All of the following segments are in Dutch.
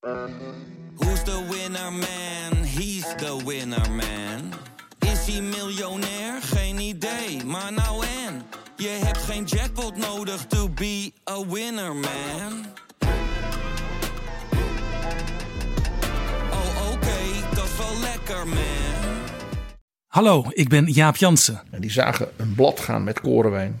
Who's the winner man? He's the winner man. Is hij miljonair? Geen idee, maar nou en. Je hebt geen jackpot nodig to be a winner man. Oh oké, dat is wel lekker man. Hallo, ik ben Jaap Jansen En die zagen een blad gaan met korenwijn.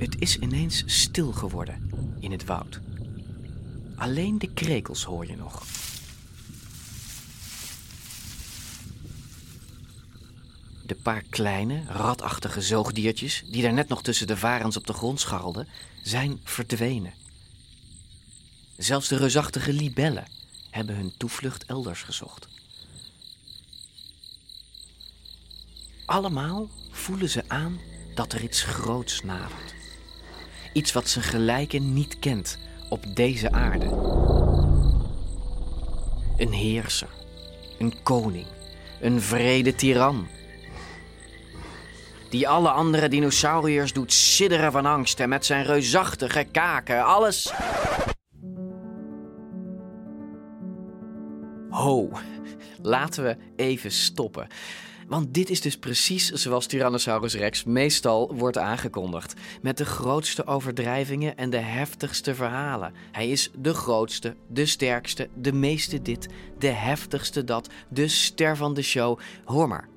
Het is ineens stil geworden in het woud. Alleen de krekels hoor je nog. De paar kleine, ratachtige zoogdiertjes die daar net nog tussen de varens op de grond scharrelden, zijn verdwenen. Zelfs de reusachtige libellen hebben hun toevlucht elders gezocht. Allemaal voelen ze aan dat er iets groots nadert. Iets wat zijn gelijken niet kent op deze aarde. Een heerser, een koning, een vrede tiran. Die alle andere dinosauriërs doet sidderen van angst en met zijn reusachtige kaken alles. Ho, laten we even stoppen. Want dit is dus precies zoals Tyrannosaurus Rex meestal wordt aangekondigd. Met de grootste overdrijvingen en de heftigste verhalen. Hij is de grootste, de sterkste, de meeste dit, de heftigste dat, de ster van de show. Hoor maar.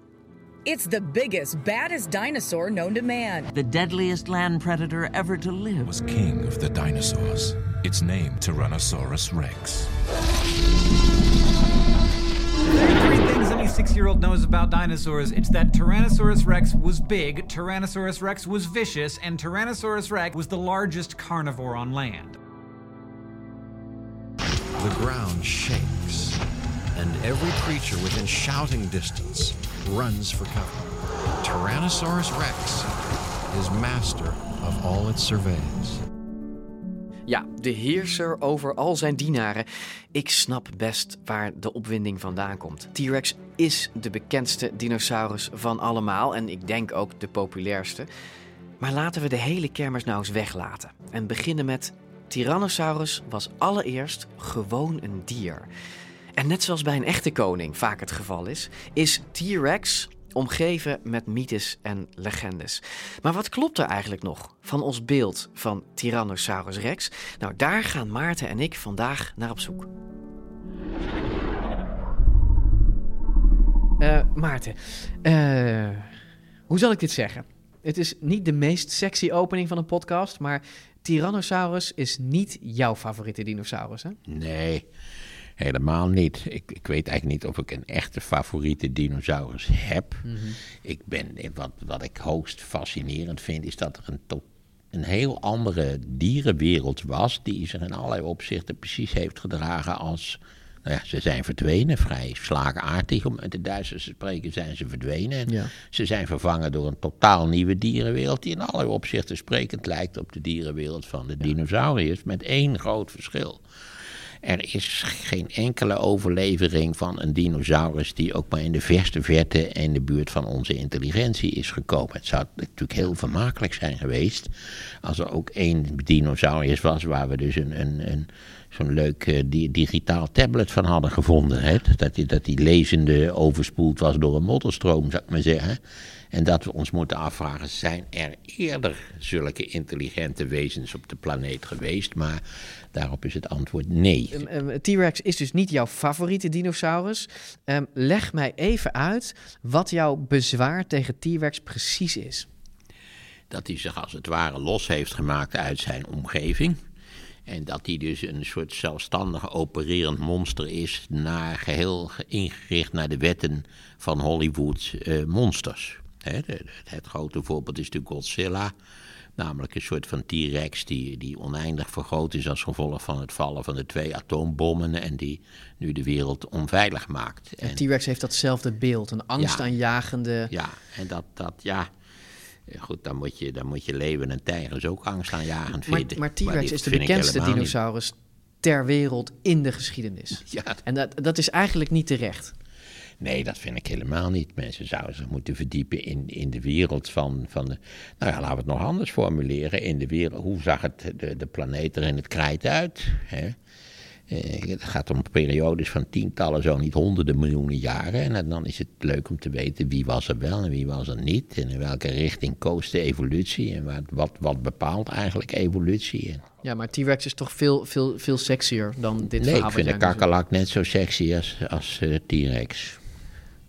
It's the biggest, baddest dinosaur known to man. the deadliest land predator ever to live. was king of the dinosaurs. Its name Tyrannosaurus rex. Three things any six year old knows about dinosaurs it's that Tyrannosaurus rex was big, Tyrannosaurus rex was vicious, and Tyrannosaurus rex was the largest carnivore on land. The ground shakes, and every creature within shouting distance runs for cover. Tyrannosaurus Rex is master of all its surveys. Ja, de heerser over al zijn dienaren. Ik snap best waar de opwinding vandaan komt. T-Rex is de bekendste dinosaurus van allemaal en ik denk ook de populairste. Maar laten we de hele kermis nou eens weglaten en beginnen met Tyrannosaurus was allereerst gewoon een dier. En net zoals bij een echte koning vaak het geval is, is T-Rex omgeven met mythes en legendes. Maar wat klopt er eigenlijk nog van ons beeld van Tyrannosaurus Rex? Nou, daar gaan Maarten en ik vandaag naar op zoek. Eh, Maarten, eh, hoe zal ik dit zeggen? Het is niet de meest sexy opening van een podcast, maar Tyrannosaurus is niet jouw favoriete dinosaurus, hè? Nee, helemaal niet. Ik, ik weet eigenlijk niet of ik een echte favoriete dinosaurus heb. Ik ben, wat, wat ik hoogst fascinerend vind, is dat er een, tot, een heel andere dierenwereld was. die zich in allerlei opzichten precies heeft gedragen als. Nou ja, ze zijn verdwenen, vrij slagaardig. Om met de Duitsers te spreken zijn ze verdwenen. En Ja. Ze zijn vervangen door een totaal nieuwe dierenwereld. die in allerlei opzichten sprekend lijkt op de dierenwereld van de dinosauriërs. met één groot verschil. Er is geen enkele overlevering van een dinosaurus die ook maar in de verste verte in de buurt van onze intelligentie is gekomen. Het zou natuurlijk heel vermakelijk zijn geweest als er ook één dinosaurus was waar we dus een, een, een, zo'n leuk eh, di- digitaal tablet van hadden gevonden. Hè? Dat, die, dat die lezende overspoeld was door een modderstroom, zou ik maar zeggen. En dat we ons moeten afvragen, zijn er eerder zulke intelligente wezens op de planeet geweest? Maar daarop is het antwoord nee. Ehm, T-Rex is dus niet jouw favoriete dinosaurus. Ehm, leg mij even uit wat jouw bezwaar tegen T-Rex precies is. dat hij zich als het ware los heeft gemaakt uit zijn omgeving. En dat hij dus een soort zelfstandig opererend monster is, naar, geheel ingericht naar de wetten van Hollywood eh, monsters. De- de- het grote voorbeeld is natuurlijk Godzilla. Namelijk een soort van T-Rex die, die oneindig vergroot is als gevolg van het vallen van de twee atoombommen. En die nu de wereld onveilig maakt. En T-Rex heeft datzelfde beeld, een angstaanjagende... Ja, en dat, dat ja. Goed, dan moet, je, dan moet je leeuwen en tijgers ook angstaanjagend Maar, vinden. maar T-Rex die is de bekendste dinosaurus ter wereld in de geschiedenis. Ja. En dat, dat is eigenlijk niet terecht. Nee, dat vind ik helemaal niet. Mensen zouden zich moeten verdiepen in, in de wereld van, van de... Nou ja, laten we het nog anders formuleren. In de wereld, hoe zag het, de, de planeet er in het krijt uit? Hè? Eh, Het gaat om periodes van tientallen, zo niet honderden miljoenen jaren. En dan is het leuk om te weten wie was er wel en wie was er niet. En in welke richting koos de evolutie. En wat, wat, wat bepaalt eigenlijk evolutie. Ja, maar T-Rex is toch veel, veel, veel sexier dan dit nee, verhaal. ik vind de kakkelak net zo sexy als, als eh, T-Rex.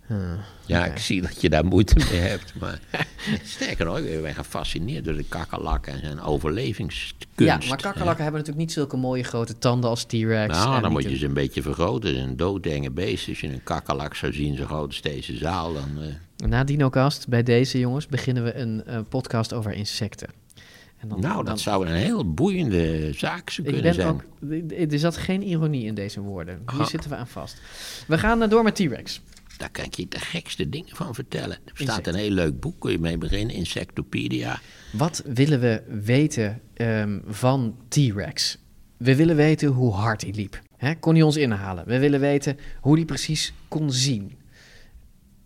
Huh, Ja, ik zie dat je daar moeite mee hebt. Maar sterker nog, ik ben gefascineerd door de kakkelak en zijn overlevingskunst. Ja, maar kakkerlakken hebben natuurlijk niet zulke mooie grote tanden als T-Rex. Nou, dan moet je ze een beetje vergroten. Een doodenge beest. Als je een kakkelak zou zien, zo groot als deze zaal, dan... een- Na DinoCast, bij deze jongens, beginnen we een eh, podcast over insecten. En dan- nou, dan- dat zou een heel boeiende zaak Ik kunnen ben zijn. ook, er zat geen ironie in deze woorden. Hier Ah. zitten we aan vast. We gaan eh, door met T-Rex. Daar kan ik je de gekste dingen van vertellen. Er bestaat Insecten. een heel leuk boek, kun je mee beginnen, Insectopedia. Wat willen we weten ehm, van T-Rex? We willen weten hoe hard hij liep. Kon hij ons inhalen? We willen weten hoe hij precies kon zien.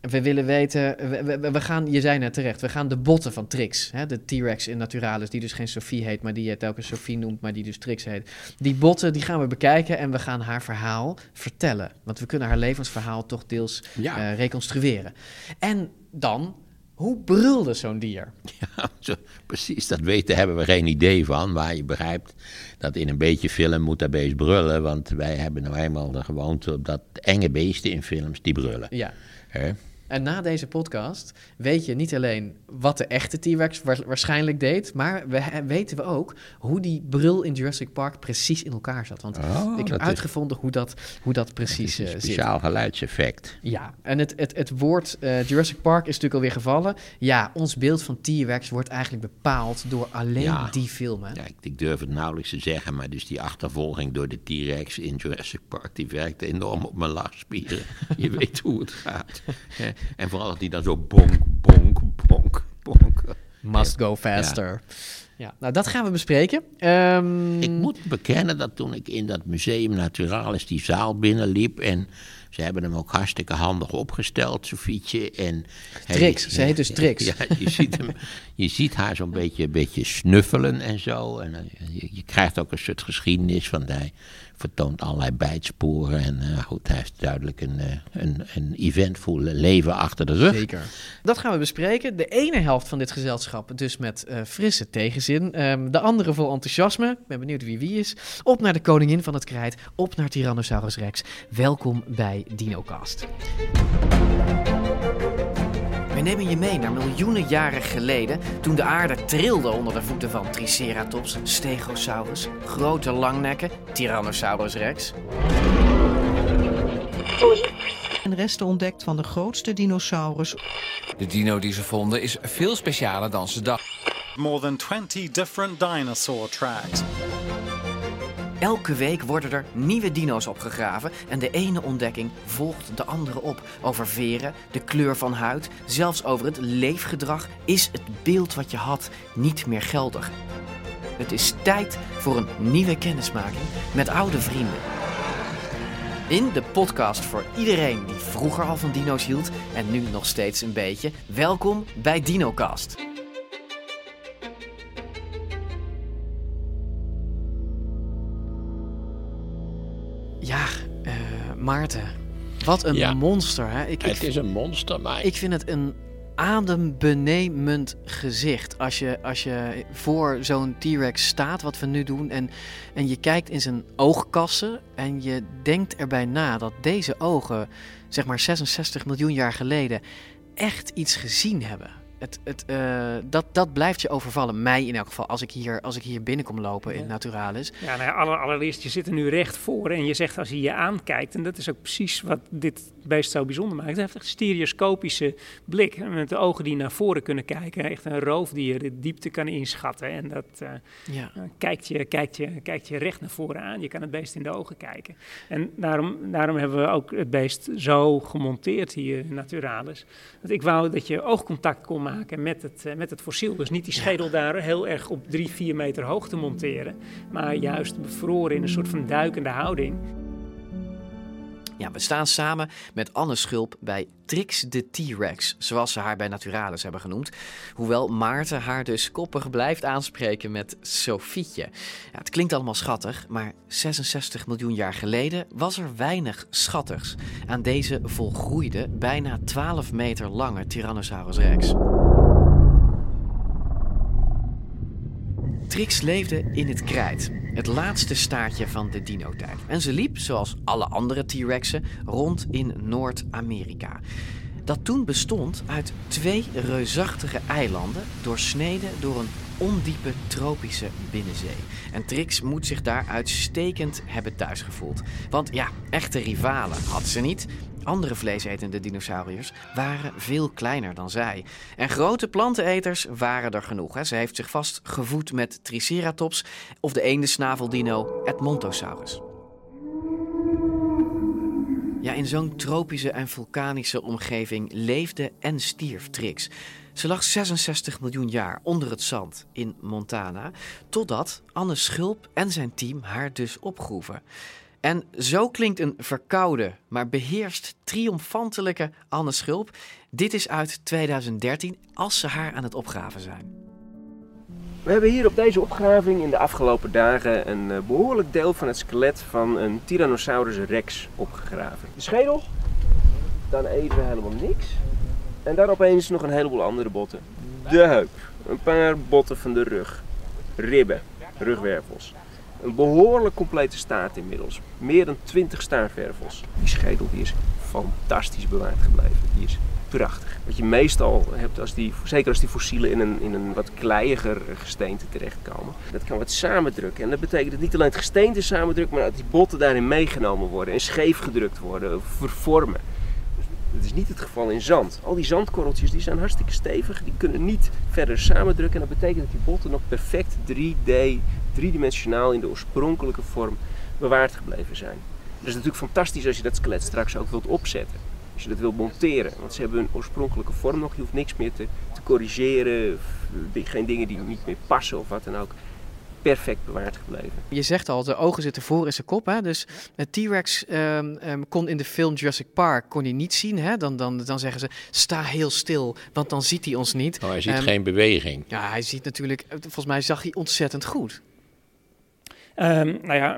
We willen weten, we, we- we gaan, je zei net terecht, we gaan de botten van Trix, hè, de T-Rex in Naturalis, die dus geen Sophie heet, maar die je telkens Sophie noemt, maar die dus Trix heet. Die botten, die gaan we bekijken en we gaan haar verhaal vertellen. Want we kunnen haar levensverhaal toch deels Ja. eh, reconstrueren. En dan, hoe brulde zo'n dier? Ja, zo, precies, dat weten hebben we geen idee van. Maar je begrijpt dat in een beetje film moet dat beest brullen. Want wij hebben nou eenmaal de gewoonte dat enge beesten in films, die brullen. Ja. Hè? En na deze podcast weet je niet alleen wat de echte T-Rex wa- waarschijnlijk deed, maar we, weten we ook hoe die brul in Jurassic Park precies in elkaar zat. Want Oh, ik heb dat is- uitgevonden hoe dat, hoe dat precies Een eh, zit. speciaal geluidseffect. Ja, en het, het, het woord eh, Jurassic Park is natuurlijk alweer gevallen. Ja, ons beeld van T-Rex wordt eigenlijk bepaald door alleen Ja. die film. Hè? Ja, ik, ik durf het nauwelijks te zeggen, maar dus die achtervolging door de T-Rex in Jurassic Park, die werkte enorm op mijn lachspieren. Je weet hoe het gaat. En vooral dat die dan zo bonk, bonk, bonk, bonk. Must go faster. Ja. nou dat gaan we bespreken. Ehm, Ik moet bekennen dat toen ik in dat Museum Naturalis die zaal binnenliep en ze hebben hem ook hartstikke handig opgesteld, Sofietje. En Trix, ze heet dus Trix. Ja, je ziet, hem, je ziet haar zo'n beetje, beetje snuffelen en zo. En eh, je, je krijgt ook een soort geschiedenis, want hij vertoont allerlei bijtsporen. En eh, goed, hij heeft duidelijk een, eh, een, een eventvol leven achter de rug. Zeker. Dat gaan we bespreken. De ene helft van dit gezelschap dus met eh, frisse tegenzin. Ehm, de andere vol enthousiasme. Ik ben benieuwd wie wie is. Op naar de koningin van het krijt. Op naar Tyrannosaurus Rex. Welkom bij DinoCast. We nemen je mee naar miljoenen jaren geleden, toen de aarde trilde onder de voeten van Triceratops, Stegosaurus, grote langnekken, Tyrannosaurus Rex. En resten ontdekt van de grootste dinosaurus. De dino die ze vonden is veel specialer dan ze dachten. More than 20 different dinosaur tracks. Elke week worden er nieuwe dino's opgegraven en de ene ontdekking volgt de andere op. Over veren, de kleur van huid, zelfs over het leefgedrag is het beeld wat je had niet meer geldig. Het is tijd voor een nieuwe kennismaking met oude vrienden. In de podcast voor iedereen die vroeger al van dino's hield en nu nog steeds een beetje. Welkom bij DinoCast. Maarten. Wat een Ja. monster, hè? Ik, Het ik, is een monster, maar ik vind het een adembenemend gezicht. Als je, als je voor zo'n T-Rex staat, wat we nu doen, en, en je kijkt in zijn oogkassen en je denkt erbij na dat deze ogen, zeg maar 66 miljoen jaar geleden, echt iets gezien hebben. Het, het, eh, dat, dat blijft je overvallen. Mij in elk geval, als ik hier, als ik hier binnenkom lopen in Naturalis. Ja, nou ja, aller, allereerst, je zit er nu recht voor en je zegt als hij je aankijkt, en dat is ook precies wat dit beest zo bijzonder maakt. Hij heeft echt een stereoscopische blik, met de ogen die naar voren kunnen kijken. Echt een roofdier, de diepte kan inschatten. En dat eh, Ja. eh, kijkt, je, kijkt, je, kijkt je recht naar voren aan. Je kan het beest in de ogen kijken. En daarom, daarom hebben we ook het beest zo gemonteerd hier in Naturalis. Want ik wou dat je oogcontact kon maken met het, eh, met het fossiel. Dus niet die schedel daar heel erg op drie, vier meter hoogte monteren. Maar juist bevroren in een soort van duikende houding. Ja, we staan samen met Anne Schulp bij Trix de T-Rex, zoals ze haar bij Naturalis hebben genoemd. Hoewel Maarten haar dus koppig blijft aanspreken met Sofietje. Ja, het klinkt allemaal schattig, maar 66 miljoen jaar geleden was er weinig schattigs aan deze volgroeide, bijna 12 meter lange Tyrannosaurus rex. Trix leefde in het krijt, het laatste staartje van de dino-tijd. En ze liep, zoals alle andere T-Rexen, rond in Noord-Amerika. Dat toen bestond uit twee reusachtige eilanden, doorsneden door een ondiepe tropische binnenzee. En Trix moet zich daar uitstekend hebben thuisgevoeld. Want ja, echte rivalen had ze niet. Andere vleesetende dinosauriërs waren veel kleiner dan zij. En grote planteneters waren er genoeg. Hè. Ze heeft zich vast gevoed met Triceratops of de eendesnaveldino Edmontosaurus. Ja, in zo'n tropische en vulkanische omgeving leefde en stierf Trix. Ze lag 66 miljoen jaar onder het zand in Montana, totdat Anne Schulp en zijn team haar dus opgroeven. En zo klinkt een verkoude, maar beheerst triomfantelijke Anne Schulp. Dit is uit 2013, als ze haar aan het opgraven zijn. We hebben hier op deze opgraving in de afgelopen dagen een eh, behoorlijk deel van het skelet van een Tyrannosaurus rex opgegraven. De schedel, dan even helemaal niks. En dan opeens nog een heleboel andere botten. De heup, een paar botten van de rug, ribben, rugwervels. Een behoorlijk complete staart inmiddels. Meer dan 20 staartwervels. Die schedel die is fantastisch bewaard gebleven. Die is prachtig. Wat je meestal hebt, als die, zeker als die fossielen in een, in een wat kleiiger gesteente terechtkomen, dat kan wat samendrukken. En dat betekent dat niet alleen het gesteente samendrukt, maar dat die botten daarin meegenomen worden en scheef gedrukt worden, vervormen. Dat is niet het geval in zand. Al die zandkorreltjes die zijn hartstikke stevig, die kunnen niet verder samendrukken. En dat betekent dat die botten nog perfect 3D, driedimensionaal in de oorspronkelijke vorm bewaard gebleven zijn. Dat is natuurlijk fantastisch als je dat skelet straks ook wilt opzetten. Als je dat wilt monteren. Want ze hebben hun oorspronkelijke vorm nog. Je hoeft niks meer te, te corrigeren. Of, die- geen dingen die niet meer passen of wat dan ook. Perfect bewaard gebleven. Je zegt al, de ogen zitten voor in zijn kop. Hè? Dus een T-Rex ehm, ehm, kon in de film Jurassic Park kon hij niet zien. Hè? Dan, dan, dan zeggen ze, sta heel stil, want dan ziet hij ons niet. Oh, hij ziet Ehm, geen beweging. Ja, hij ziet natuurlijk, volgens mij zag hij ontzettend goed. Ehm, nou ja,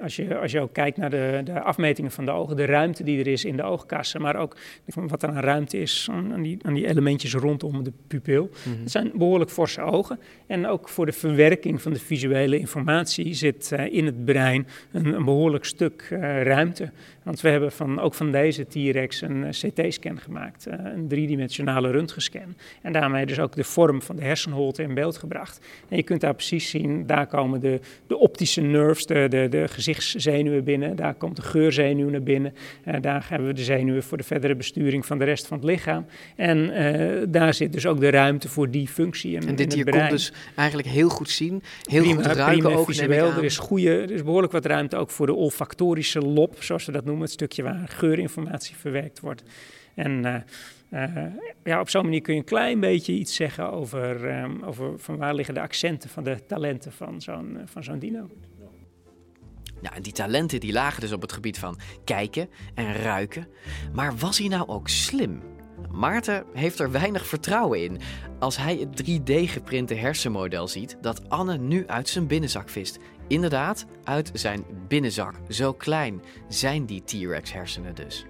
als je, als je ook kijkt naar de, de afmetingen van de ogen, de ruimte die er is in de oogkassen, maar ook wat er aan ruimte is aan, die, aan die elementjes rondom de pupil. Mhm. Het zijn behoorlijk forse ogen. En ook voor de verwerking van de visuele informatie zit eh, in het brein een, een behoorlijk stuk eh, ruimte. Want we hebben van, ook van deze T-Rex een eh, CT-scan gemaakt, eh, een driedimensionale röntgenscan. En daarmee dus ook de vorm van de hersenholte in beeld gebracht. En je kunt daar precies zien, daar komen de, de optische nerves, de, de, de gezichtszenuwen binnen. Daar komt de geurzenuw naar binnen. Eh, daar hebben we de zenuwen voor de verdere besturing van de rest van het lichaam. En daar zit dus ook de ruimte voor die functie in, En dit hier brein. dus eigenlijk heel goed zien, heel prima, goed ruiken prima ook, neem ik visueel. Er is, goede, er is behoorlijk wat ruimte ook voor de olfactorische lob, zoals we dat noemen. Het stukje waar geurinformatie verwerkt wordt. En eh, eh, ja, op zo'n manier kun je een klein beetje iets zeggen over, ehm, over van waar liggen de accenten van de talenten van zo'n eh, van zo'n dino. Ja, en die talenten die lagen dus op het gebied van kijken en ruiken. Maar was hij nou ook slim? Maarten heeft er weinig vertrouwen in als hij het 3D-geprinte hersenmodel ziet dat Anne nu uit zijn binnenzak vist. Inderdaad, uit zijn binnenzak. Zo klein zijn die T-Rex hersenen dus.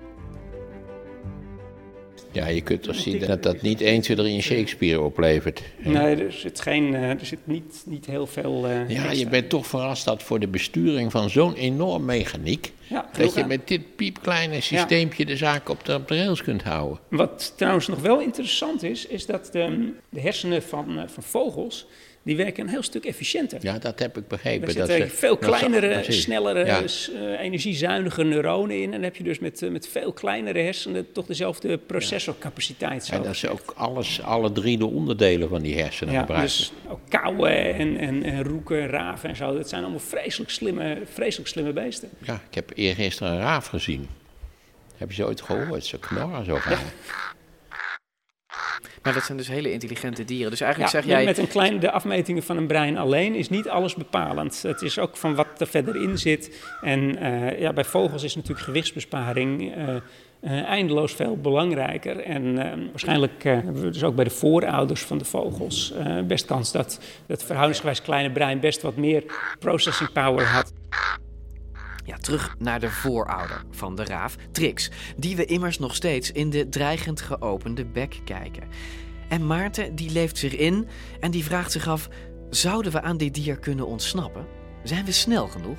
Ja, je kunt toch zien dat dat niet 1, 2, 3 een Shakespeare oplevert. Nee, er zit, geen, eh, er zit niet, niet heel veel. eh, Ja, je bent toch verrast dat voor de besturing van zo'n enorm mechaniek... Ja, dat je met dit piepkleine systeempje de zaak op de, op de rails kunt houden. Wat trouwens nog wel interessant is, is dat de, de hersenen van, eh, van vogels. Die werken een heel stuk efficiënter. Ja, dat heb ik begrepen. Er dat zitten ze- veel dat ze- kleinere, precies. snellere, Ja. eh, energiezuinige neuronen in. En dan heb je dus met, eh, met veel kleinere hersenen toch dezelfde processorcapaciteit. En dat ze ook alles, alle drie de onderdelen van die hersenen Ja, gebruiken. dus ook kauwen en, en, en roeken, raven en zo. Dat zijn allemaal vreselijk slimme, vreselijk slimme beesten. Ja, ik heb eergisteren een raaf gezien. Heb je ze ooit gehoord? Ze knorren zo gaan. Maar dat zijn dus hele intelligente dieren. Dus eigenlijk Ja, zeg jij... Met een klein, de afmetingen van een brein alleen is niet alles bepalend. Het is ook van wat er verder in zit. En eh, ja, bij vogels is natuurlijk gewichtsbesparing eh, eh, eindeloos veel belangrijker. En waarschijnlijk eh, hebben we dus ook bij de voorouders van de vogels best kans dat het verhoudingsgewijs kleine brein best wat meer processing power had. Ja, terug naar de voorouder van de raaf, Trix, die we immers nog steeds in de dreigend geopende bek kijken. En Maarten die leeft zich in en die vraagt zich af: zouden we aan dit dier kunnen ontsnappen? Zijn we snel genoeg?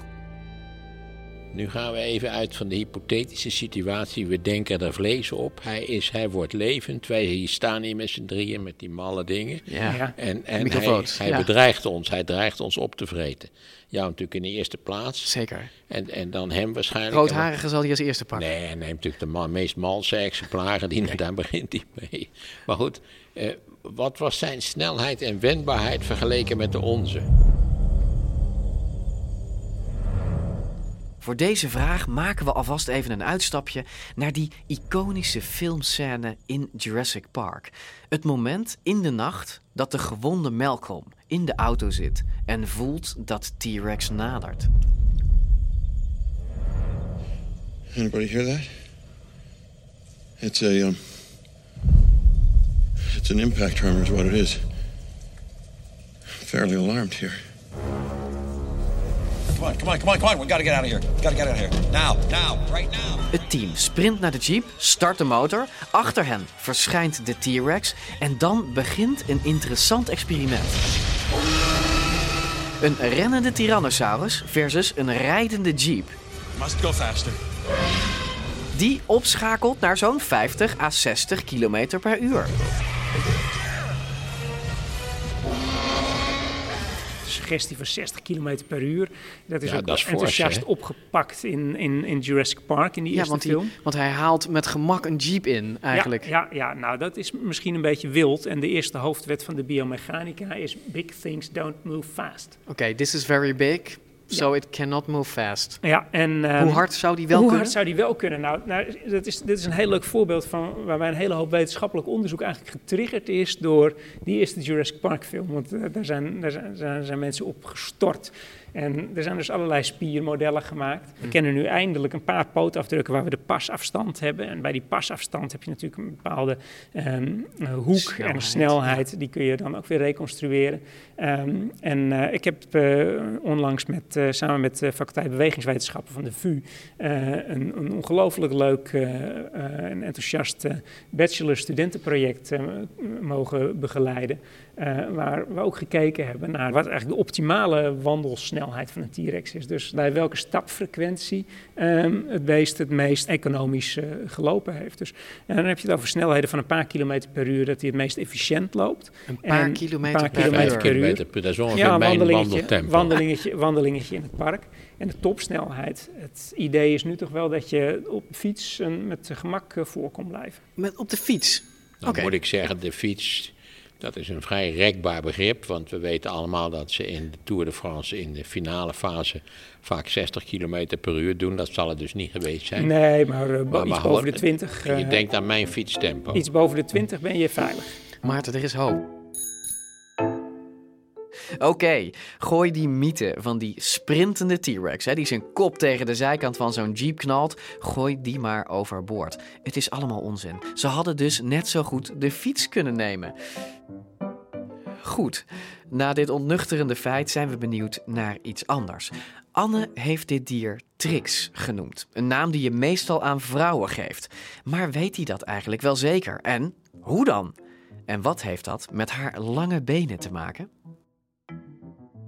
Nu gaan we even uit van de hypothetische situatie. We denken er vlees op. Hij, is, hij wordt levend. Wij hier staan hier met z'n drieën met die malle dingen. Ja. Ja. En, en hij, hij ja. bedreigt ons. Hij dreigt ons op te vreten. Jou natuurlijk in de eerste plaats. Zeker. En, en dan hem waarschijnlijk. Roodharige zal hij als eerste pakken. Nee, hij neemt natuurlijk de ma- meest malse exemplaren. Die, Daar begint hij mee. Maar goed, eh, wat was zijn snelheid en wendbaarheid vergeleken met de onze? Voor deze vraag maken we alvast even een uitstapje naar die iconische filmscène in Jurassic Park. Het moment in de nacht dat de gewonde Malcolm in de auto zit en voelt dat T-Rex nadert. Anybody hear that? It's a um. It's an impact tremor, is what it is. Fairly alarmed here. Come on, come on, come on, come on. We gotta get out of here. Gotta get out of here. Now, now, right now. Het team sprint naar de jeep, start de motor. Achter hen verschijnt de T-Rex en dan begint een interessant experiment. Een rennende Tyrannosaurus versus een rijdende jeep. Must go faster. Die opschakelt naar zo'n 50 à 60 km per uur. Suggestie van 60 km per uur. Dat is Ja, ook dat is enthousiast opgepakt in, in, in Jurassic Park, in die Ja, eerste want, die- film. want hij haalt met gemak een jeep in, eigenlijk. Ja, ja, ja, nou dat is misschien een beetje wild. En de eerste hoofdwet van de biomechanica is big things don't move fast. Oké, this is very big, so it cannot move fast. Ja, en, ehm, Hoe hard zou die wel hoe kunnen? hard zou die wel kunnen? Nou, nou dat is, dit is een heel leuk voorbeeld van waarbij een hele hoop wetenschappelijk onderzoek eigenlijk getriggerd is door die eerste Jurassic Park film. Want eh, daar, zijn, daar zijn, zijn, zijn mensen op gestort. En er zijn dus allerlei spiermodellen gemaakt. We Hm. kennen nu eindelijk een paar pootafdrukken waar we de pasafstand hebben. En bij die pasafstand heb je natuurlijk een bepaalde ehm, eh, hoek Snelheid, en snelheid. Die kun je dan ook weer reconstrueren. Ehm, en eh, ik heb eh, onlangs met, samen met de faculteit bewegingswetenschappen van de VU een, een ongelooflijk leuk en enthousiast bachelor-studentenproject mogen begeleiden. Eh, waar we ook gekeken hebben naar wat eigenlijk de optimale wandelsnelheid van een T-Rex is. Dus bij welke stapfrequentie ehm, het beest het meest economisch eh, gelopen heeft. Dus, en dan heb je het over snelheden van een paar kilometer per uur dat hij het meest efficiënt loopt. Een paar En kilometer een paar per kilometer uur. per uur. Kilometer per- dat is ongeveer ja, mijn wandelingetje, wandeltempo. wandelingetje, wandelingetje in het park. En de topsnelheid. Het idee is nu toch wel dat je op de fiets eh, met gemak eh, voor kon blijven. Met, op de fiets? Dan Oké. moet ik zeggen, de fiets, dat is een vrij rekbaar begrip. Want we weten allemaal dat ze in de Tour de France in de finale fase vaak 60 km per uur doen. Dat zal het dus niet geweest zijn. Nee, maar, eh, iets maar boven de hoor, 20. Je eh, denkt aan mijn fietstempo. Iets boven de 20 ben je veilig. Maarten, er is hoop. Oké, gooi die mythe van die sprintende T-Rex, die zijn kop tegen de zijkant van zo'n jeep knalt, gooi die maar overboord. Het is allemaal onzin. Ze hadden dus net zo goed de fiets kunnen nemen. Goed, na dit ontnuchterende feit zijn we benieuwd naar iets anders. Anne heeft dit dier Trix genoemd. Een naam die je meestal aan vrouwen geeft. Maar weet hij dat eigenlijk wel zeker? En hoe dan? En wat heeft dat met haar lange benen te maken?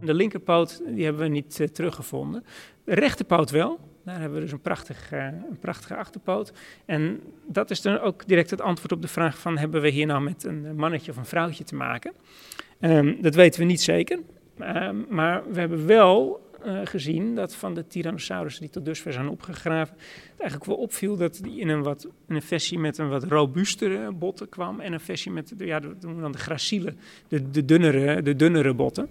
De linkerpoot die hebben we niet uh, teruggevonden. De rechterpoot wel. Daar hebben we dus een, prachtig, uh, een prachtige achterpoot. En dat is dan ook direct het antwoord op de vraag van... hebben we hier nou met een mannetje of een vrouwtje te maken? Um, dat weten we niet zeker. Um, maar we hebben wel uh, gezien dat van de Tyrannosaurussen die tot dusver zijn opgegraven, het eigenlijk wel opviel dat die in een, wat, in een versie met een wat robuustere botten kwam en een versie met ja, de, dan de gracielen, de, de, dunnere, de dunnere botten.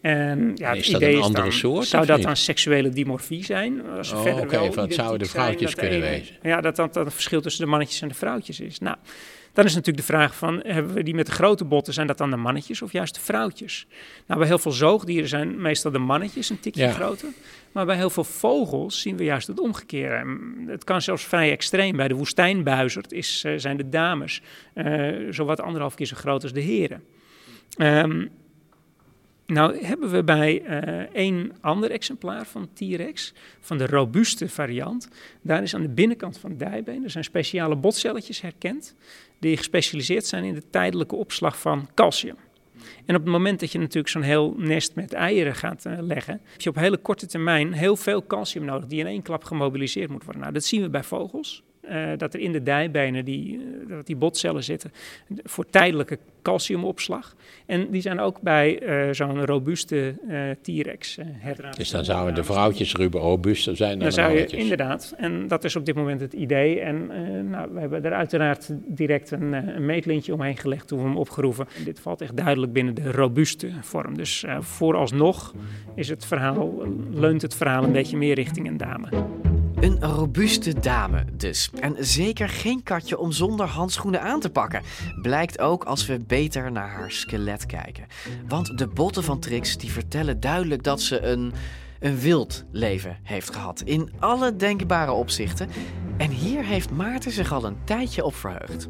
En ja, is het dat idee een andere is dan, soort, Zou dat dan seksuele dimorfie zijn? Als Oh, verder oké, wel van het zouden de zijn vrouwtjes de kunnen ene- wezen. Ja, dat dat, dat een verschil tussen de mannetjes en de vrouwtjes is. Nou, dan is natuurlijk de vraag van, hebben we die met de grote botten, zijn dat dan de mannetjes of juist de vrouwtjes? Nou, bij heel veel zoogdieren zijn meestal de mannetjes een tikje Ja. groter. Maar bij heel veel vogels zien we juist het omgekeerde. Het kan zelfs vrij extreem. Bij de woestijnbuizerd is, eh, zijn de dames eh zowat anderhalf keer zo groot als de heren. Ehm, nou hebben we bij eh één ander exemplaar van T-Rex, van de robuuste variant, daar is aan de binnenkant van het dijbeen, er zijn speciale botcelletjes herkend, die gespecialiseerd zijn in de tijdelijke opslag van calcium. En op het moment dat je natuurlijk zo'n heel nest met eieren gaat eh, leggen, heb je op hele korte termijn heel veel calcium nodig die in één klap gemobiliseerd moet worden. Nou, dat zien we bij vogels. Eh, dat er in de dijbenen die, eh, dat die botcellen zitten voor tijdelijke calciumopslag. En die zijn ook bij eh, zo'n robuuste T-Rex uh. Dus dan zouden de vrouwtjes ruben robuuster zijn dan Dan de zou je inderdaad, en dat is op dit moment het idee. En nou, we hebben er uiteraard direct een, een meetlintje omheen gelegd toen we hem opgeroepen. En dit valt echt duidelijk binnen de robuuste vorm. Dus vooralsnog is het verhaal, leunt het verhaal een beetje meer richting een dame. Een robuuste dame dus. En zeker geen katje om zonder handschoenen aan te pakken. Blijkt ook als we beter naar haar skelet kijken. Want de botten van Trix die vertellen duidelijk dat ze een, een wild leven heeft gehad. In alle denkbare opzichten. En hier heeft Maarten zich al een tijdje op verheugd.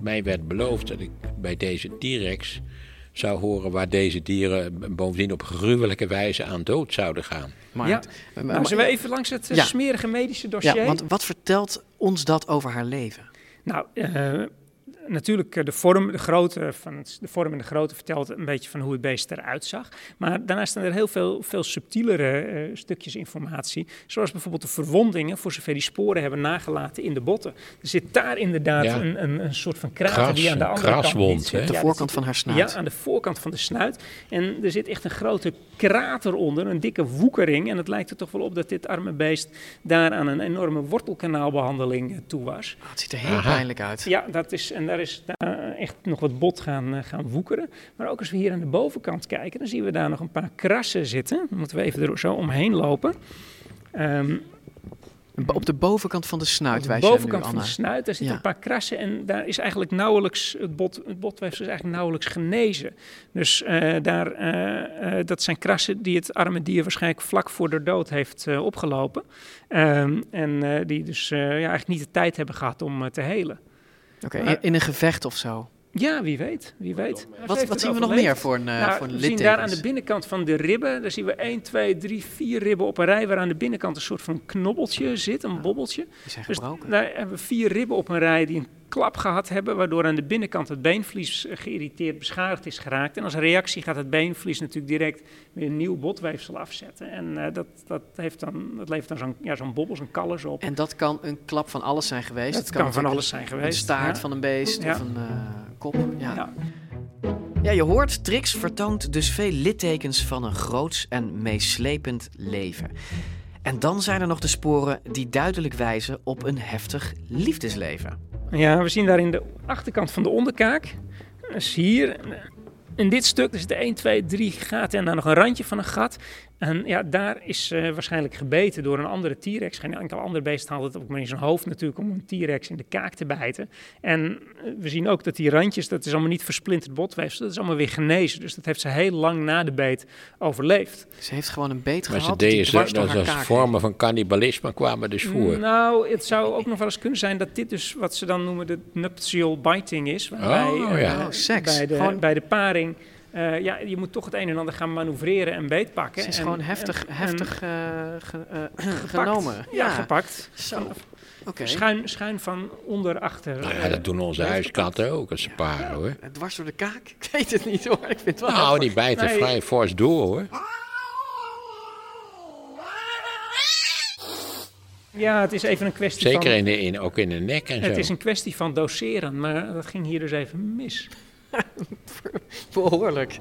Mij werd beloofd dat ik bij deze T-Rex zou horen waar deze dieren bovendien op gruwelijke wijze aan dood zouden gaan. Maar, ja, nou, zullen we even langs het eh, Ja. smerige medische dossier? Ja, want wat vertelt ons dat over haar leven? Nou, eh, natuurlijk eh, de vorm, de grootte van het, de vorm en de grootte vertelt een beetje van hoe het beest eruit zag. Maar daarnaast staan er heel veel, veel subtielere eh, stukjes informatie. Zoals bijvoorbeeld de verwondingen, voor zover die sporen hebben nagelaten in de botten. Er zit daar inderdaad Ja. een, een, een soort van krater die aan de andere kant zit. hè? De Ja, voorkant dat van haar snuit. Ja, aan de voorkant van de snuit. En er zit echt een grote krater onder, een dikke woekering. En het lijkt er toch wel op dat dit arme beest daar aan een enorme wortelkanaalbehandeling eh, toe was. Oh, het ziet er heel pijnlijk uit. Ja, dat is, en daar is daar echt nog wat bot gaan, eh, gaan woekeren. Maar ook als we hier aan de bovenkant kijken, dan zien we daar nog een paar krassen zitten. Dan moeten we even er zo omheen lopen. Ehm, Op de bovenkant van de snuit op de nu, bovenkant van de snuit, daar zitten Ja. een paar krassen en daar is eigenlijk nauwelijks, het, bot, het botweefsel is eigenlijk nauwelijks genezen. Dus eh, daar, eh, dat zijn krassen die het arme dier waarschijnlijk vlak voor de dood heeft opgelopen. Ehm, en die dus ja, eigenlijk niet de tijd hebben gehad om te helen. Oké, in, een gevecht of zo. Ja, wie weet, wie weet. Wat, wat zien we nog meer voor een, eh Nou, voor een we zien daar aan de binnenkant van de ribben, daar zien we 1, 2, 3, 4 ribben op een rij, waar aan de binnenkant een soort van knobbeltje zit, een bobbeltje. Die zijn Dus gebroken. daar hebben we vier ribben op een rij die een klap gehad hebben, waardoor aan de binnenkant het beenvlies eh, geïrriteerd beschadigd is geraakt. En als reactie gaat het beenvlies natuurlijk direct weer een nieuw botweefsel afzetten. En eh, dat, dat, heeft dan, dat levert dan zo'n ja, zo'n bobbel, zo'n kallus op. En dat kan een klap van alles zijn geweest. Dat Het kan van alles zijn geweest, Een staart ja. van een beest Ja. of een eh, kop. Ja. Ja. Ja, je hoort, Trix vertoont dus veel littekens van een groots en meeslepend leven. En dan zijn er nog de sporen die duidelijk wijzen op een heftig liefdesleven. Ja, we zien daar in de achterkant van de onderkaak. Dus hier, in dit stuk, er zitten 1, 2, 3 gaten en dan nog een randje van een gat. En ja, daar is eh, waarschijnlijk gebeten door een andere T-Rex. Geen enkel ander beest haalt het ook maar in zijn hoofd natuurlijk om een T-Rex in de kaak te bijten. En eh, we zien ook dat die randjes, dat is allemaal niet versplinterd botweefsel, dat is allemaal weer genezen. Dus dat heeft ze heel lang na de beet overleefd. Ze heeft gewoon een beet Maar gehad dwars ze, door dat vormen van cannibalisme kwamen dus voor. Nou, het zou ook nog wel eens kunnen zijn dat dit dus wat ze dan noemen de nuptial biting is. Waarbij, Oh, eh, ja. Oh, seks. Bij, de, Gewoon- bij de paring eh, ja, je moet toch het een en ander gaan manoeuvreren en beetpakken. Het is En- gewoon heftig, en- heftig en- eh, ge- eh, gepakt. genomen. Ja, gepakt. Zo. Schuin, schuin van onder achter. Nou ja, dat doen onze huiskatten ook als ze paren hoor. Dwars door de kaak? Ik weet het niet hoor. Ik vind het wel Nou, die bijten Nee. vrij fors door hoor. Ja, het is even een kwestie Zeker van... in de, in, ook in de nek en zo. Het is een kwestie van doseren, maar dat ging hier dus even mis. Behoorlijk.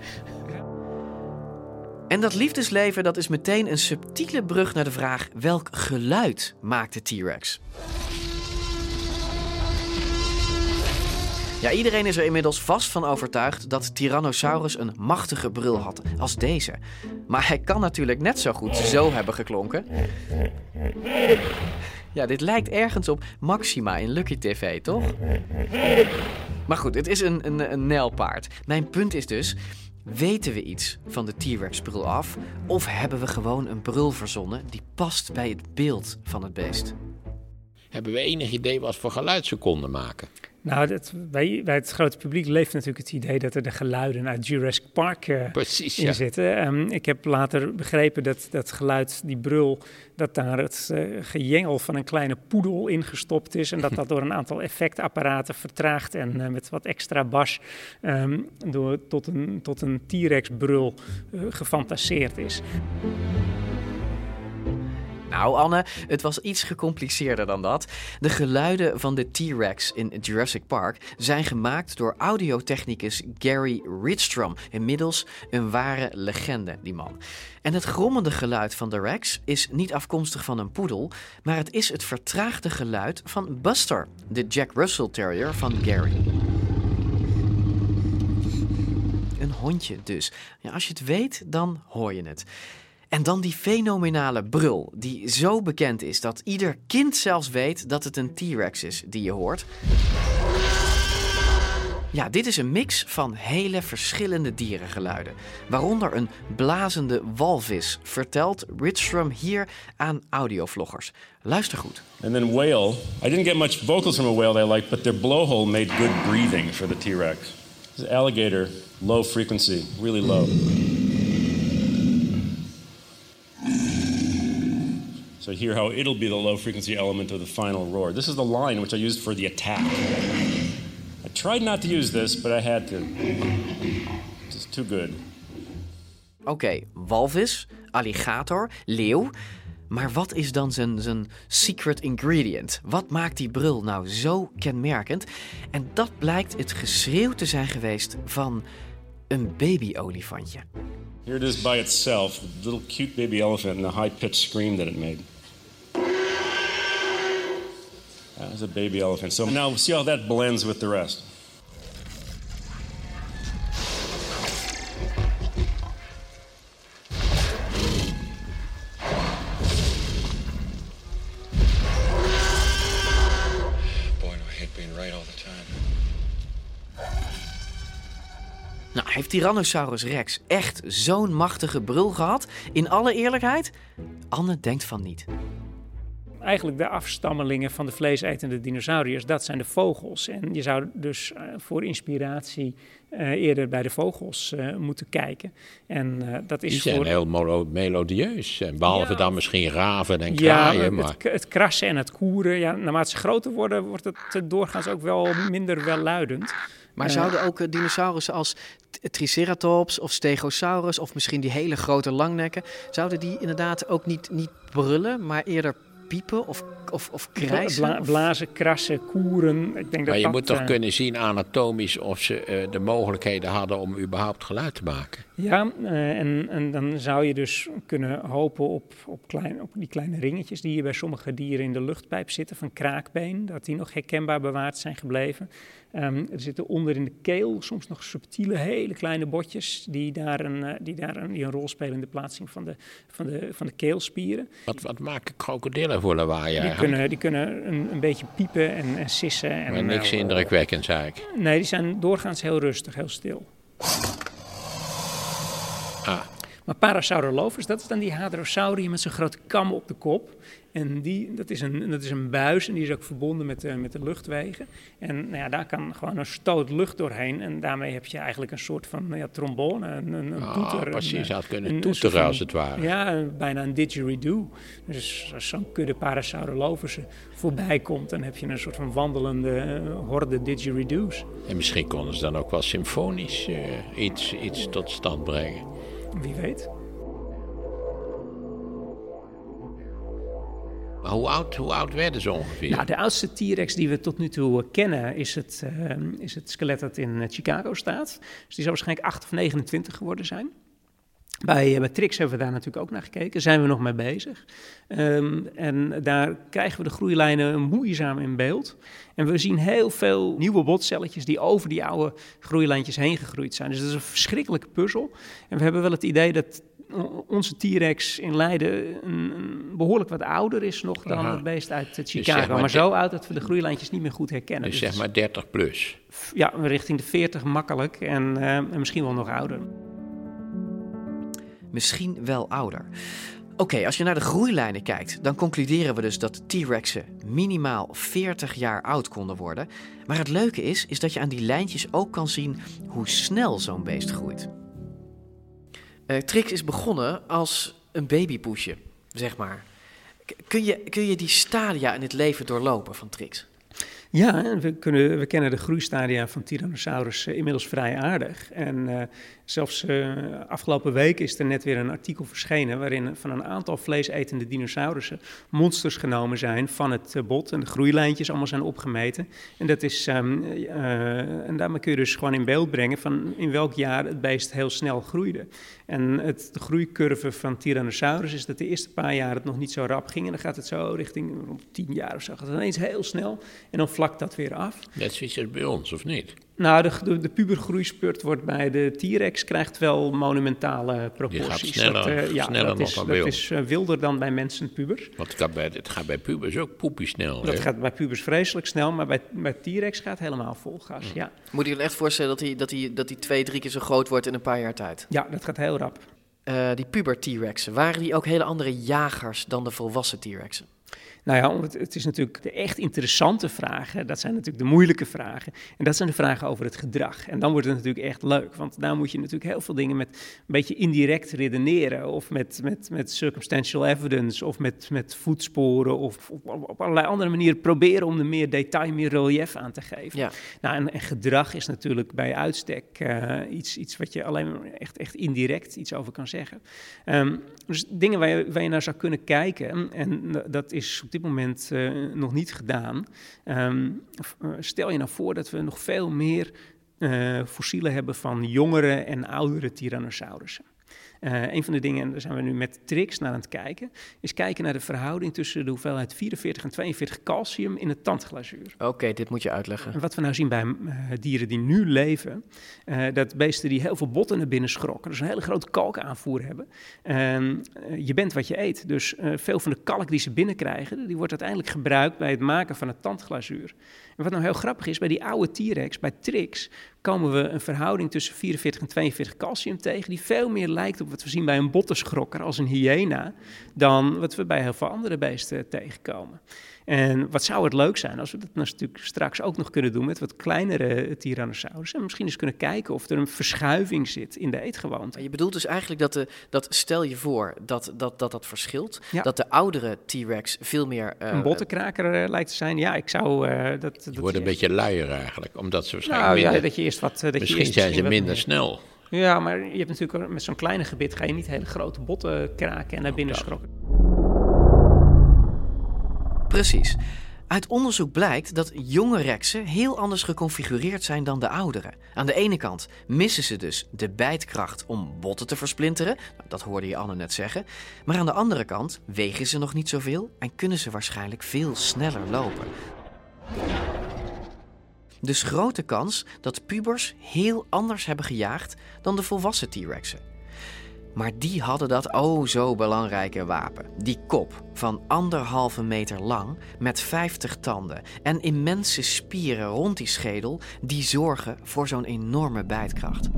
En dat liefdesleven dat is meteen een subtiele brug naar de vraag: welk geluid maakt de T-Rex? Ja, iedereen is er inmiddels vast van overtuigd dat Tyrannosaurus een machtige brul had als deze. Maar hij kan natuurlijk net zo goed zo hebben geklonken. Ja, dit lijkt ergens op Maxima in Lucky TV, toch? Maar goed, het is een, een, een nijlpaard. Mijn punt is dus: weten we iets van de T-Rex brul af? Of hebben we gewoon een brul verzonnen die past bij het beeld van het beest? Hebben we enig idee wat voor geluid ze konden maken? Nou, dat, bij, bij het grote publiek leeft natuurlijk het idee dat er de geluiden uit Jurassic Park eh, Precies, in ja. zitten. Ehm, ik heb later begrepen dat dat geluid, die brul, dat daar het eh, gejengel van een kleine poedel ingestopt is. En dat dat door een aantal effectapparaten vertraagd en eh, met wat extra bas ehm, door, tot een, tot een T-Rex-brul eh, gefantaseerd is. Nou, Anne, het was iets gecompliceerder dan dat. De geluiden van de T-Rex in Jurassic Park zijn gemaakt door audiotechnicus Gary Ridstrom. Inmiddels een ware legende, die man. En het grommende geluid van de Rex is niet afkomstig van een poedel, maar het is het vertraagde geluid van Buster, de Jack Russell Terrier van Gary. Een hondje dus. Ja, als je het weet, dan hoor je het. En dan die fenomenale brul, die zo bekend is dat ieder kind zelfs weet dat het een T-Rex is die je hoort. Ja, dit is een mix van hele verschillende dierengeluiden. Waaronder een blazende walvis, vertelt Ridstrom hier aan audiovloggers. Luister goed. And then whale. I didn't get much vocals from a whale that I liked, but their blowhole made good breathing for the T-Rex. Alligator, low frequency, really low. So hear how it'll be the low frequency element of the final roar. This is the line which I used for the attack. I tried not to use this, but I had to. It's too good. Oké, walvis, alligator, leeuw. Maar wat is dan zijn, zijn secret ingredient? Wat maakt die brul nou zo kenmerkend? En dat blijkt het geschreeuw te zijn geweest van een babyolifantje. Here it is by itself, the little cute baby elephant and the high pitched scream that it made. That was a baby elephant. So now see how that blends with the rest. Nou, heeft Tyrannosaurus Rex echt zo'n machtige brul gehad? In alle eerlijkheid? Anne denkt van niet. Eigenlijk de afstammelingen van de vleesetende dinosauriërs, dat zijn de vogels. En je zou dus eh, voor inspiratie eh, eerder bij de vogels eh, moeten kijken. En eh, dat is Die zijn voor... heel melo- melodieus. En behalve dan misschien raven en Ja, kraaien. het, maar het, het krassen en het koeren. Ja, naarmate ze groter worden, wordt het doorgaans ook wel minder welluidend. Maar zouden ook dinosaurussen als Triceratops of Stegosaurus of misschien die hele grote langnekken, zouden die inderdaad ook niet, niet brullen, maar eerder piepen of, of, of krijsen? Bla- blazen, krassen, koeren. Ik denk dat Maar je dat, moet toch eh, kunnen zien anatomisch of ze eh, de mogelijkheden hadden om überhaupt geluid te maken. Ja, eh, en, en dan zou je dus kunnen hopen op, op, klein, op die kleine ringetjes die hier bij sommige dieren in de luchtpijp zitten, van kraakbeen, dat die nog herkenbaar bewaard zijn gebleven. Ehm, er zitten onder in de keel soms nog subtiele, hele kleine botjes die daar een, eh, die daar een, die een rol spelen in de plaatsing van de, van de, van de keelspieren. Wat, wat maken krokodillen voor lawaai Die kunnen, die kunnen een, een beetje piepen en, en sissen. En, Maar niks eh, indrukwekkends eigenlijk. Nee, die zijn doorgaans heel rustig, heel stil. Ah. Maar Parasaurolophus, dat is dan die Hadrosaurier met zijn grote kam op de kop. En die, dat, is een, dat is een buis en die is ook verbonden met, de, met de luchtwegen. En nou ja, daar kan gewoon een stoot lucht doorheen. En daarmee heb je eigenlijk een soort van nou ja, trombone, een, een, een Ah, toeter. precies, een, had kunnen een- een toeteren als het ware. Ja, bijna een didgeridoo. Dus als zo'n kudde Parasaurolophussen voorbij komt, dan heb je een soort van wandelende eh, horde didgeridoos. En misschien konden ze dan ook wel symfonisch eh, iets, iets tot stand brengen. Wie weet. Hoe oud, hoe oud werden ze ongeveer? Nou, de oudste T-Rex die we tot nu toe eh, kennen is het, eh, is het skelet dat in eh, Chicago staat. Dus die zou waarschijnlijk 8 of 29 geworden zijn. Bij, eh, bij Trix hebben we daar natuurlijk ook naar gekeken, zijn we nog mee bezig. Ehm, en daar krijgen we de groeilijnen moeizaam in beeld. En we zien heel veel nieuwe botcelletjes die over die oude groeilijntjes heen gegroeid zijn. Dus dat is een verschrikkelijke puzzel. En we hebben wel het idee dat onze T-Rex in Leiden een, een behoorlijk wat ouder is nog dan Aha. het beest uit eh, Dus Chicago. zeg maar maar zo oud dat we de groeilijntjes niet meer goed herkennen. Dus Dus zeg maar 30 plus. Ja, richting de 40 makkelijk en, eh, en misschien wel nog ouder. Misschien wel ouder. Oké, als je naar de groeilijnen kijkt, dan concluderen we dus dat T-Rexen minimaal 40 jaar oud konden worden. Maar het leuke is, is dat je aan die lijntjes ook kan zien hoe snel zo'n beest groeit. Eh, Trix is begonnen als een babypoesje, zeg maar. Kun je, kun je die stadia in het leven doorlopen van Trix? Ja, we, kunnen, we kennen de groeistadia van Tyrannosaurus eh, inmiddels vrij aardig. En eh, zelfs eh, afgelopen week is er net weer een artikel verschenen... waarin van een aantal vleesetende dinosaurussen monsters genomen zijn van het eh, bot... en de groeilijntjes allemaal zijn opgemeten. En, dat is, ehm, eh, en daarmee kun je dus gewoon in beeld brengen van in welk jaar het beest heel snel groeide. En het, de groeicurve van Tyrannosaurus is dat de eerste paar jaar het nog niet zo rap ging. En dan gaat het zo richting rond 10 jaar of zo. Gaat het ineens heel snel en dan vlakt dat weer af. Net zoiets als bij ons, of niet? Nou, de, de, de pubergroeispurt wordt bij de T-Rex krijgt wel monumentale proporties. sneller- dat, eh, ja, sneller dat nog is, dan dat bij ons. is eh, wilder dan bij mensen pubers. Want het gaat bij, het gaat bij pubers ook poepie snel. Dat hè? gaat bij pubers vreselijk snel, maar bij, bij T-Rex gaat het helemaal vol gas. Ja. Moet je je echt voorstellen dat hij dat hij dat hij twee, drie keer zo groot wordt in een paar jaar tijd? ja, dat gaat heel rap. Eh, die puber T-Rexen, waren die ook hele andere jagers dan de volwassen T-Rexen? Nou ja, het, het is natuurlijk de echt interessante vragen. Dat zijn natuurlijk de moeilijke vragen. En dat zijn de vragen over het gedrag. En dan wordt het natuurlijk echt leuk. Want daar moet je natuurlijk heel veel dingen met een beetje indirect redeneren. Of met, met, met circumstantial evidence. Of met, met voetsporen. Of op, allerlei andere manieren proberen om er meer detail, meer relief aan te geven. Ja. Nou, en, en gedrag is natuurlijk bij uitstek eh, iets, iets wat je alleen maar echt, echt indirect iets over kan zeggen. Ehm, dus dingen waar je, waar je naar zou kunnen kijken, en dat is op dit moment eh, nog niet gedaan. Ehm, eh, stel je nou voor dat we nog veel meer eh, fossielen hebben van jongere en oudere tyrannosaurussen. Eh, een van de dingen, en daar zijn we nu met Trix naar aan het kijken, is kijken naar de verhouding tussen de hoeveelheid 44 en 42 calcium in het tandglazuur. Oké, dit moet je uitleggen. En wat we nou zien bij eh, dieren die nu leven, eh, dat beesten die heel veel botten naar binnen schrokken, dus een hele grote kalkaanvoer hebben. En, eh, je bent wat je eet, dus veel van de kalk die ze binnenkrijgen, die wordt uiteindelijk gebruikt bij het maken van het tandglazuur. Wat nou heel grappig is, bij die oude T-Rex, bij Trix, komen we een verhouding tussen 44 en 42 calcium tegen, die veel meer lijkt op wat we zien bij een bottenschrokker als een hyena, dan wat we bij heel veel andere beesten tegenkomen. En wat zou het leuk zijn als we dat natuurlijk straks ook nog kunnen doen met wat kleinere Tyrannosaurus. En misschien eens kunnen kijken of er een verschuiving zit in de eetgewoonte. Je bedoelt dus eigenlijk dat, de, dat stel je voor dat dat, dat, dat verschilt. Ja. Dat de oudere T-Rex veel meer... eh, een bottenkraker eh, lijkt te zijn. Ja, ik zou... eh, dat, dat worden een je- beetje luier eigenlijk, omdat ze waarschijnlijk Nou ja, minder- dat je eerst wat... Dat je Misschien eerst zijn ze minder meer- snel. Ja, maar je hebt natuurlijk met zo'n kleine gebit ga je niet hele grote botten kraken en naar binnen schrokken. Precies. Uit onderzoek blijkt dat jonge rexen heel anders geconfigureerd zijn dan de oudere. Aan de ene kant missen ze dus de bijtkracht om botten te versplinteren, Nou, dat hoorde je Anne net zeggen. Maar aan de andere kant wegen ze nog niet zoveel en kunnen ze waarschijnlijk veel sneller lopen. Dus grote kans dat pubers heel anders hebben gejaagd dan de volwassen T-Rexen. Maar die hadden dat oh zo belangrijke wapen. Die kop van anderhalve meter lang met 50 tanden en immense spieren rond die schedel die zorgen voor zo'n enorme bijtkracht.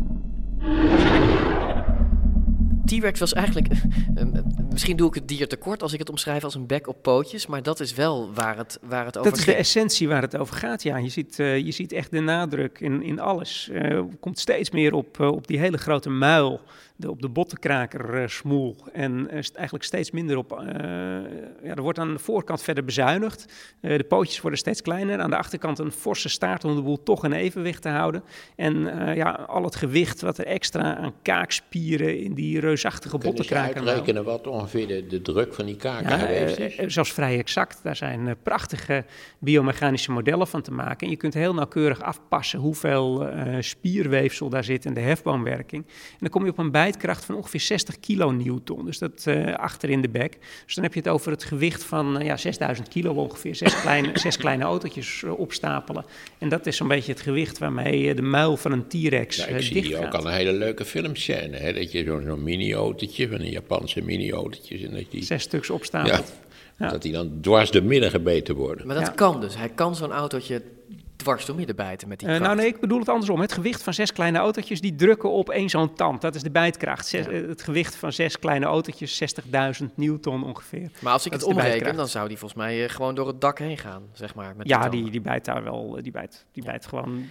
T-Rex was eigenlijk. eh, eh, misschien doe ik het dier tekort als ik het omschrijf als een bek op pootjes. Maar dat is wel waar het, waar het over Dat is de essentie waar het over gaat. Ja, je ziet, eh, je ziet echt de nadruk in, in alles. Eh komt steeds meer op, eh, op die hele grote muil, de, op de bottenkraker smoel. En eh, st- eigenlijk steeds minder op. eh, ja, er wordt aan de voorkant verder bezuinigd. Eh, de pootjes worden steeds kleiner. Aan de achterkant een forse staart om de boel toch in evenwicht te houden. En ja, al het gewicht wat er extra aan kaakspieren in die reusachtige Kunnen bottenkraker. uitrekenen wat ongeveer de, de druk van die kaken Ja, geweest is? zelfs vrij exact. Daar zijn prachtige biomechanische modellen van te maken. En je kunt heel nauwkeurig afpassen hoeveel spierweefsel daar zit en de hefboomwerking. En dan kom je op een bijtkracht van ongeveer 60 kilonewton. Dus dat eh, achter in de bek. Dus dan heb je het over het gewicht van eh, ja, 6000 kilo ongeveer. Zes kleine, zes kleine autootjes eh, opstapelen. En dat is zo'n beetje het gewicht waarmee de muil van een T-Rex Ja, ik zie dicht hier ook al een hele leuke filmscène. Hè? Dat je zo'n mini-autootje, van een Japanse dat die, Zes stuks opstapelt. Ja, Dat die dan dwars door midden gebeten worden. Maar dat Ja. kan dus. Hij kan zo'n autootje dwars door midden bijten met die Eh, nou nee, ik bedoel het andersom. Het gewicht van zes kleine autootjes die drukken op één zo'n tand. Dat is de bijtkracht. Zes- eh, Het gewicht van zes kleine autootjes, 60.000 newton ongeveer. Maar als ik Dat het omreken, dan zou die volgens mij eh, gewoon door het dak heen gaan, zeg maar. Met Ja, die, die bijt daar wel, die bijt, die bijt gewoon...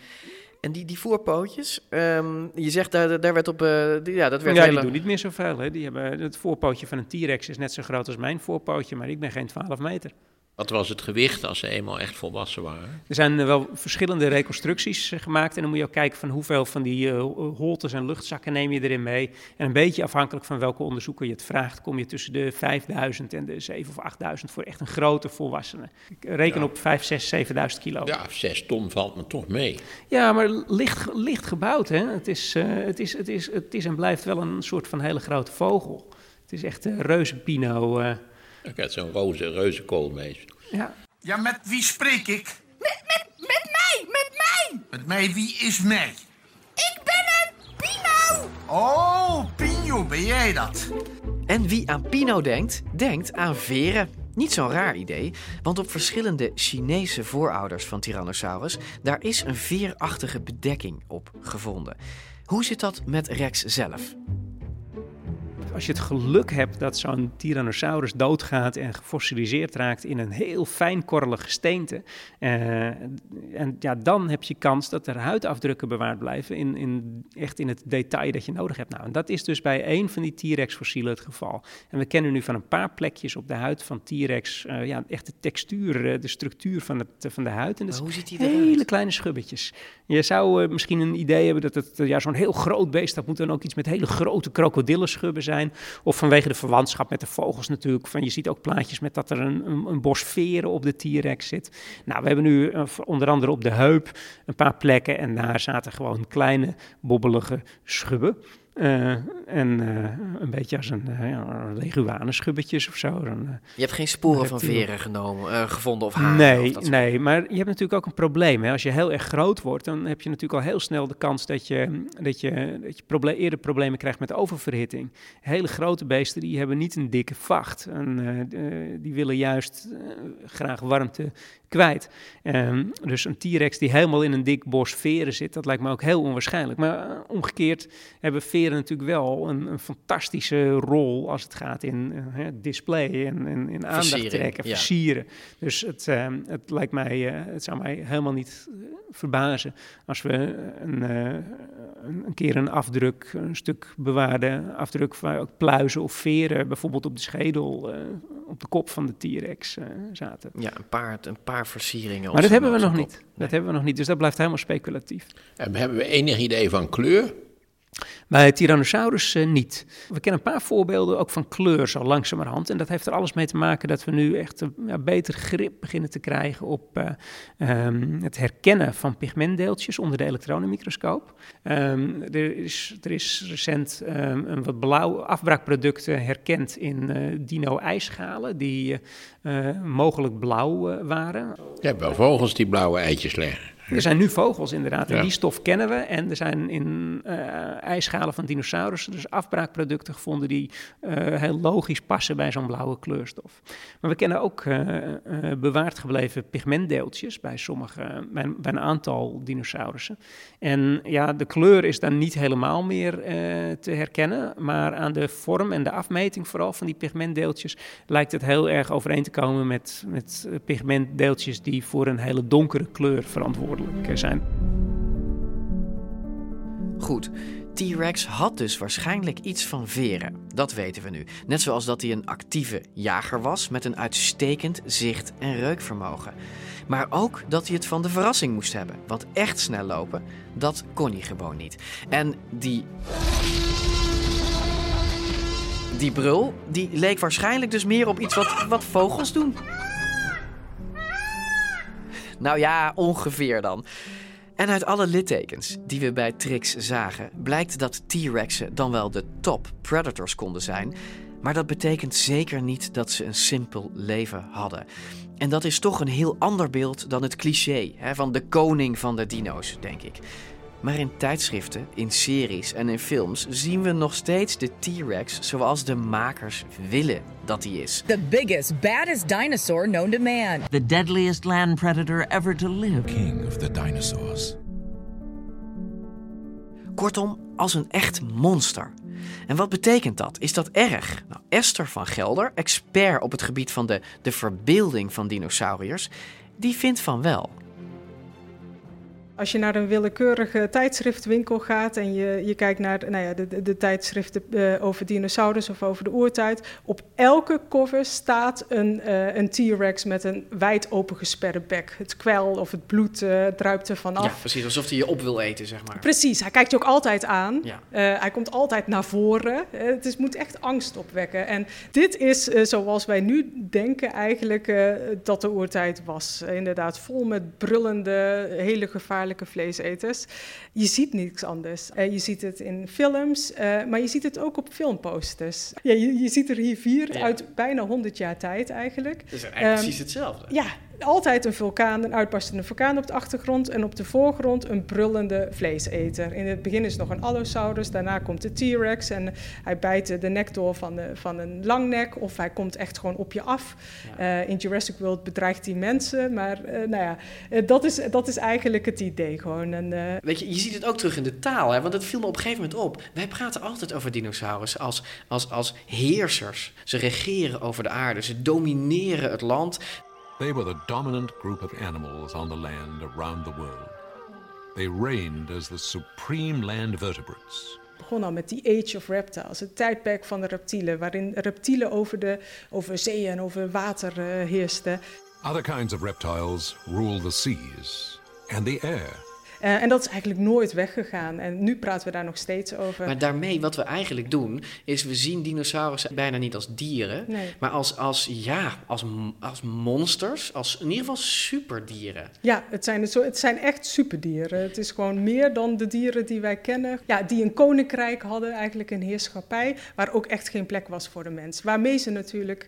En die, die voorpootjes, ehm, je zegt daar, daar werd op, die- ja, dat werd ja, hele... die doen niet meer zoveel. Hè. Die hebben, het voorpootje van een T-Rex is net zo groot als mijn voorpootje, maar ik ben geen 12 meter. Wat was het gewicht als ze eenmaal echt volwassen waren? Er zijn eh, wel verschillende reconstructies eh, gemaakt. En dan moet je ook kijken van hoeveel van die eh, holtes en luchtzakken neem je erin mee. En een beetje afhankelijk van welke onderzoeker je het vraagt, kom je tussen de 5000 en de 7 of 8000 voor echt een grote volwassene. Ik reken Ja. op 5, 6, 7000 kilo. Ja, zes ton valt me toch mee. Ja, maar licht, licht gebouwd. Hè? Het, is, het, is, het, is, het is en blijft wel een soort van hele grote vogel. Het is echt een reuzenpino. Ik had zo'n roze reuzenkoolmees. ja. Ja, met wie spreek ik? Met, met, met mij, met mij. Met mij, wie is mij? Ik ben een Pino. Oh, Pino, ben jij dat? En wie aan Pino denkt, denkt aan veren. Niet zo'n raar idee, want op verschillende Chinese voorouders van Tyrannosaurus, daar is een veerachtige bedekking op gevonden. Hoe zit dat met Rex zelf? Als je het geluk hebt dat zo'n Tyrannosaurus doodgaat en gefossiliseerd raakt in een heel fijnkorrelig gesteente, eh, en ja, dan heb je kans dat er huidafdrukken bewaard blijven in, in, echt in het detail dat je nodig hebt. Nou, en dat is dus bij één van die T-Rex fossielen het geval. En we kennen nu van een paar plekjes op de huid van T-Rex eh, ja, echt de textuur, eh, de structuur van, het, van de huid. En dat hoe ziet hij eruit? hele kleine schubbetjes. Je zou misschien een idee hebben dat het ja, zo'n heel groot beest, dat moet dan ook iets met hele grote krokodillenschubben zijn. Of vanwege de verwantschap met de vogels natuurlijk. Van, je ziet ook plaatjes met dat er een, een, bos veren op de T-Rex zit. Nou, we hebben nu eh, onder andere op de heup een paar plekken en daar zaten gewoon kleine bobbelige schubben. Eh, en eh, een beetje als een uh, ja, leguanenschubbetjes of zo. Dan, Je hebt geen sporen van veren genomen, gevonden of haren? Nee, of nee, maar je hebt natuurlijk ook een probleem. Hè? Als je heel erg groot wordt, dan heb je natuurlijk al heel snel de kans dat je, dat je, dat je proble eerder problemen krijgt met oververhitting. Hele grote beesten die hebben niet een dikke vacht. En, die willen juist graag warmte kwijt. Um, dus een T-Rex die helemaal in een dik bos veren zit, dat lijkt me ook heel onwaarschijnlijk. Maar uh, omgekeerd hebben veren natuurlijk wel een, een, fantastische rol als het gaat in uh, display en in, in aandacht trekken, ja. versieren. Dus het, uh, het lijkt mij, uh, het zou mij helemaal niet verbazen als we een, een, keer een afdruk, een stuk bewaarde afdruk van ook pluizen of veren, bijvoorbeeld op de schedel, op de kop van de T-Rex zaten. Ja, een paar, een paar versieringen. Maar dat hebben we op nog niet. Dat hebben we nog niet, dus dat blijft helemaal speculatief. En hebben we enig idee van kleur? Bij Tyrannosaurus uh, niet. We kennen een paar voorbeelden ook van kleur zo langzamerhand. En dat heeft er alles mee te maken dat we nu echt een beter grip beginnen te krijgen op uh, um, het herkennen van pigmentdeeltjes onder de elektronenmicroscoop. Um, er, is, er is recent um, een wat blauw afbraakproducten herkend in uh, dino-ijsschalen die mogelijk blauw waren. Je hebt wel vogels die blauwe eitjes leggen. Er zijn nu vogels inderdaad, en Ja. die stof kennen we. En er zijn in eh ijsschalen van dinosaurussen dus afbraakproducten gevonden die eh, heel logisch passen bij zo'n blauwe kleurstof. Maar we kennen ook eh, bewaard gebleven pigmentdeeltjes bij sommige, bij, bij een aantal dinosaurussen. En ja, de kleur is dan niet helemaal meer te herkennen, maar aan de vorm en de afmeting vooral van die pigmentdeeltjes lijkt het heel erg overeen te komen met, met pigmentdeeltjes die voor een hele donkere kleur verantwoordelijk zijn. Goed, T-Rex had dus waarschijnlijk iets van veren. Dat weten we nu. Net zoals dat hij een actieve jager was met een uitstekend zicht- en reukvermogen. Maar ook dat hij het van de verrassing moest hebben. Want echt snel lopen, dat kon hij gewoon niet. En die. Die brul, die leek waarschijnlijk dus meer op iets wat, wat vogels doen. Nou ja, ongeveer dan. En uit alle littekens die we bij Trix zagen, blijkt dat T-Rexen dan wel de top predators konden zijn. Maar dat betekent zeker niet dat ze een simpel leven hadden. En dat is toch een heel ander beeld dan het cliché hè, van de koning van de dino's, denk ik. Maar in tijdschriften, in series en in films zien we nog steeds de T-Rex zoals de makers willen dat hij is. The biggest, baddest dinosaur known to man. The deadliest land predator ever to live. King of the dinosaurs. Kortom, als een echt monster. En wat betekent dat? Is dat erg? Nou, Esther van Gelder, expert op het gebied van de, de verbeelding van dinosauriërs, die vindt van wel. Als je naar een willekeurige tijdschriftwinkel gaat en je, je kijkt naar nou ja, de, de, de tijdschriften eh, over dinosaurus of over de oertijd, op elke cover staat een, eh, een T-Rex met een wijd opengesperde bek. Het kwel of het bloed eh, druipt er vanaf. Ja, precies, alsof hij je op wil eten, zeg maar. Precies, hij kijkt je ook altijd aan. Ja. Hij komt altijd naar voren. Het is, moet echt angst opwekken. En dit is zoals wij nu denken eigenlijk dat de oertijd was. Inderdaad, vol met brullende, hele gevaarlijke vleeseters. Je ziet niets anders. Eh, je ziet het in films, eh, maar je ziet het ook op filmposters. Ja, je, je ziet er hier vier Ja. uit bijna 100 jaar tijd eigenlijk. Het is eigenlijk Ehm, precies hetzelfde. ja, altijd een vulkaan, een uitbarstende vulkaan op de achtergrond. En op de voorgrond een brullende vleeseter. In het begin is nog een Allosaurus, daarna komt de T-Rex. En hij bijt de nek door van, de, van een langnek. Of hij komt echt gewoon op je af. Eh, in Jurassic World bedreigt hij mensen. Maar eh, nou ja, eh, dat, is, dat is eigenlijk het idee gewoon. En, Weet je, je ziet het ook terug in de taal, hè? want het viel me op een gegeven moment op. Wij praten altijd over dinosaurussen als, als, als heersers. Ze regeren over de aarde, ze domineren het land. They were the dominant group of animals on the land around the world. They reigned as the supreme land vertebrates. begon al met die Age of Reptiles, het tijdperk van de reptielen, waarin reptielen over, de, over zee en over water eh, heersten. Other kinds of reptiles rule the seas and the air. Eh, en dat is eigenlijk nooit weggegaan. En nu praten we daar nog steeds over. Maar daarmee, wat we eigenlijk doen, is we zien dinosaurussen bijna niet als dieren, Nee. maar als, als, ja, als, als monsters, als in ieder geval superdieren. Ja, het zijn, het, zo- het zijn echt superdieren. Het is gewoon meer dan de dieren die wij kennen. Ja, die een koninkrijk hadden, eigenlijk een heerschappij, waar ook echt geen plek was voor de mens. Waarmee ze natuurlijk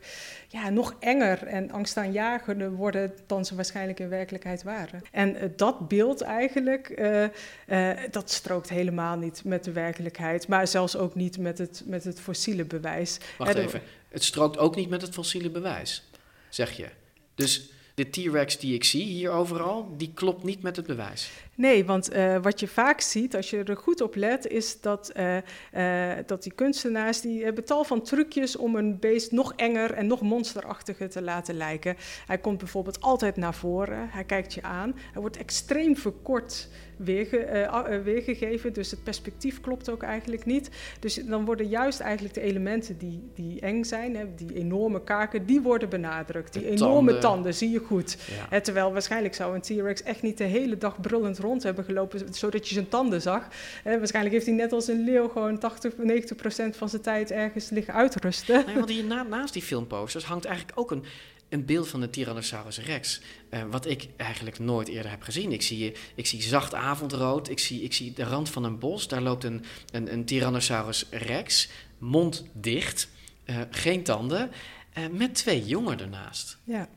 ja, nog enger en angstaanjagender worden dan ze waarschijnlijk in werkelijkheid waren. En eh, dat beeld eigenlijk, eh, eh, dat strookt helemaal niet met de werkelijkheid, maar zelfs ook niet met het, met het fossiele bewijs. Wacht even, het strookt ook niet met het fossiele bewijs, zeg je. Dus de T-Rex die ik zie hier overal, die klopt niet met het bewijs. Nee, want eh, wat je vaak ziet, als je er goed op let, is dat, eh, eh, dat die kunstenaars die hebben tal van trucjes om een beest nog enger en nog monsterachtiger te laten lijken. Hij komt bijvoorbeeld altijd naar voren, hij kijkt je aan, hij wordt extreem verkort weerge, weergegeven, dus het perspectief klopt ook eigenlijk niet. Dus dan worden juist eigenlijk de elementen die, die eng zijn, hè, die enorme kaken, die worden benadrukt. Die De enorme tanden. tanden, zie je goed. Ja. Hè, terwijl waarschijnlijk zou een T-Rex echt niet de hele dag brullend rond hebben gelopen, zodat je zijn tanden zag. Waarschijnlijk heeft hij net als een leeuw gewoon 80, 90 procent van zijn tijd ergens liggen uitrusten. Nee, want hier na- naast die filmposters hangt eigenlijk ook een, een beeld van de Tyrannosaurus rex. eh, wat ik eigenlijk nooit eerder heb gezien. Ik zie, ik zie zacht avondrood, ik zie, ik zie de rand van een bos. Daar loopt een, een, een Tyrannosaurus rex, mond dicht, eh, geen tanden, eh, met twee jongen ernaast. Ja.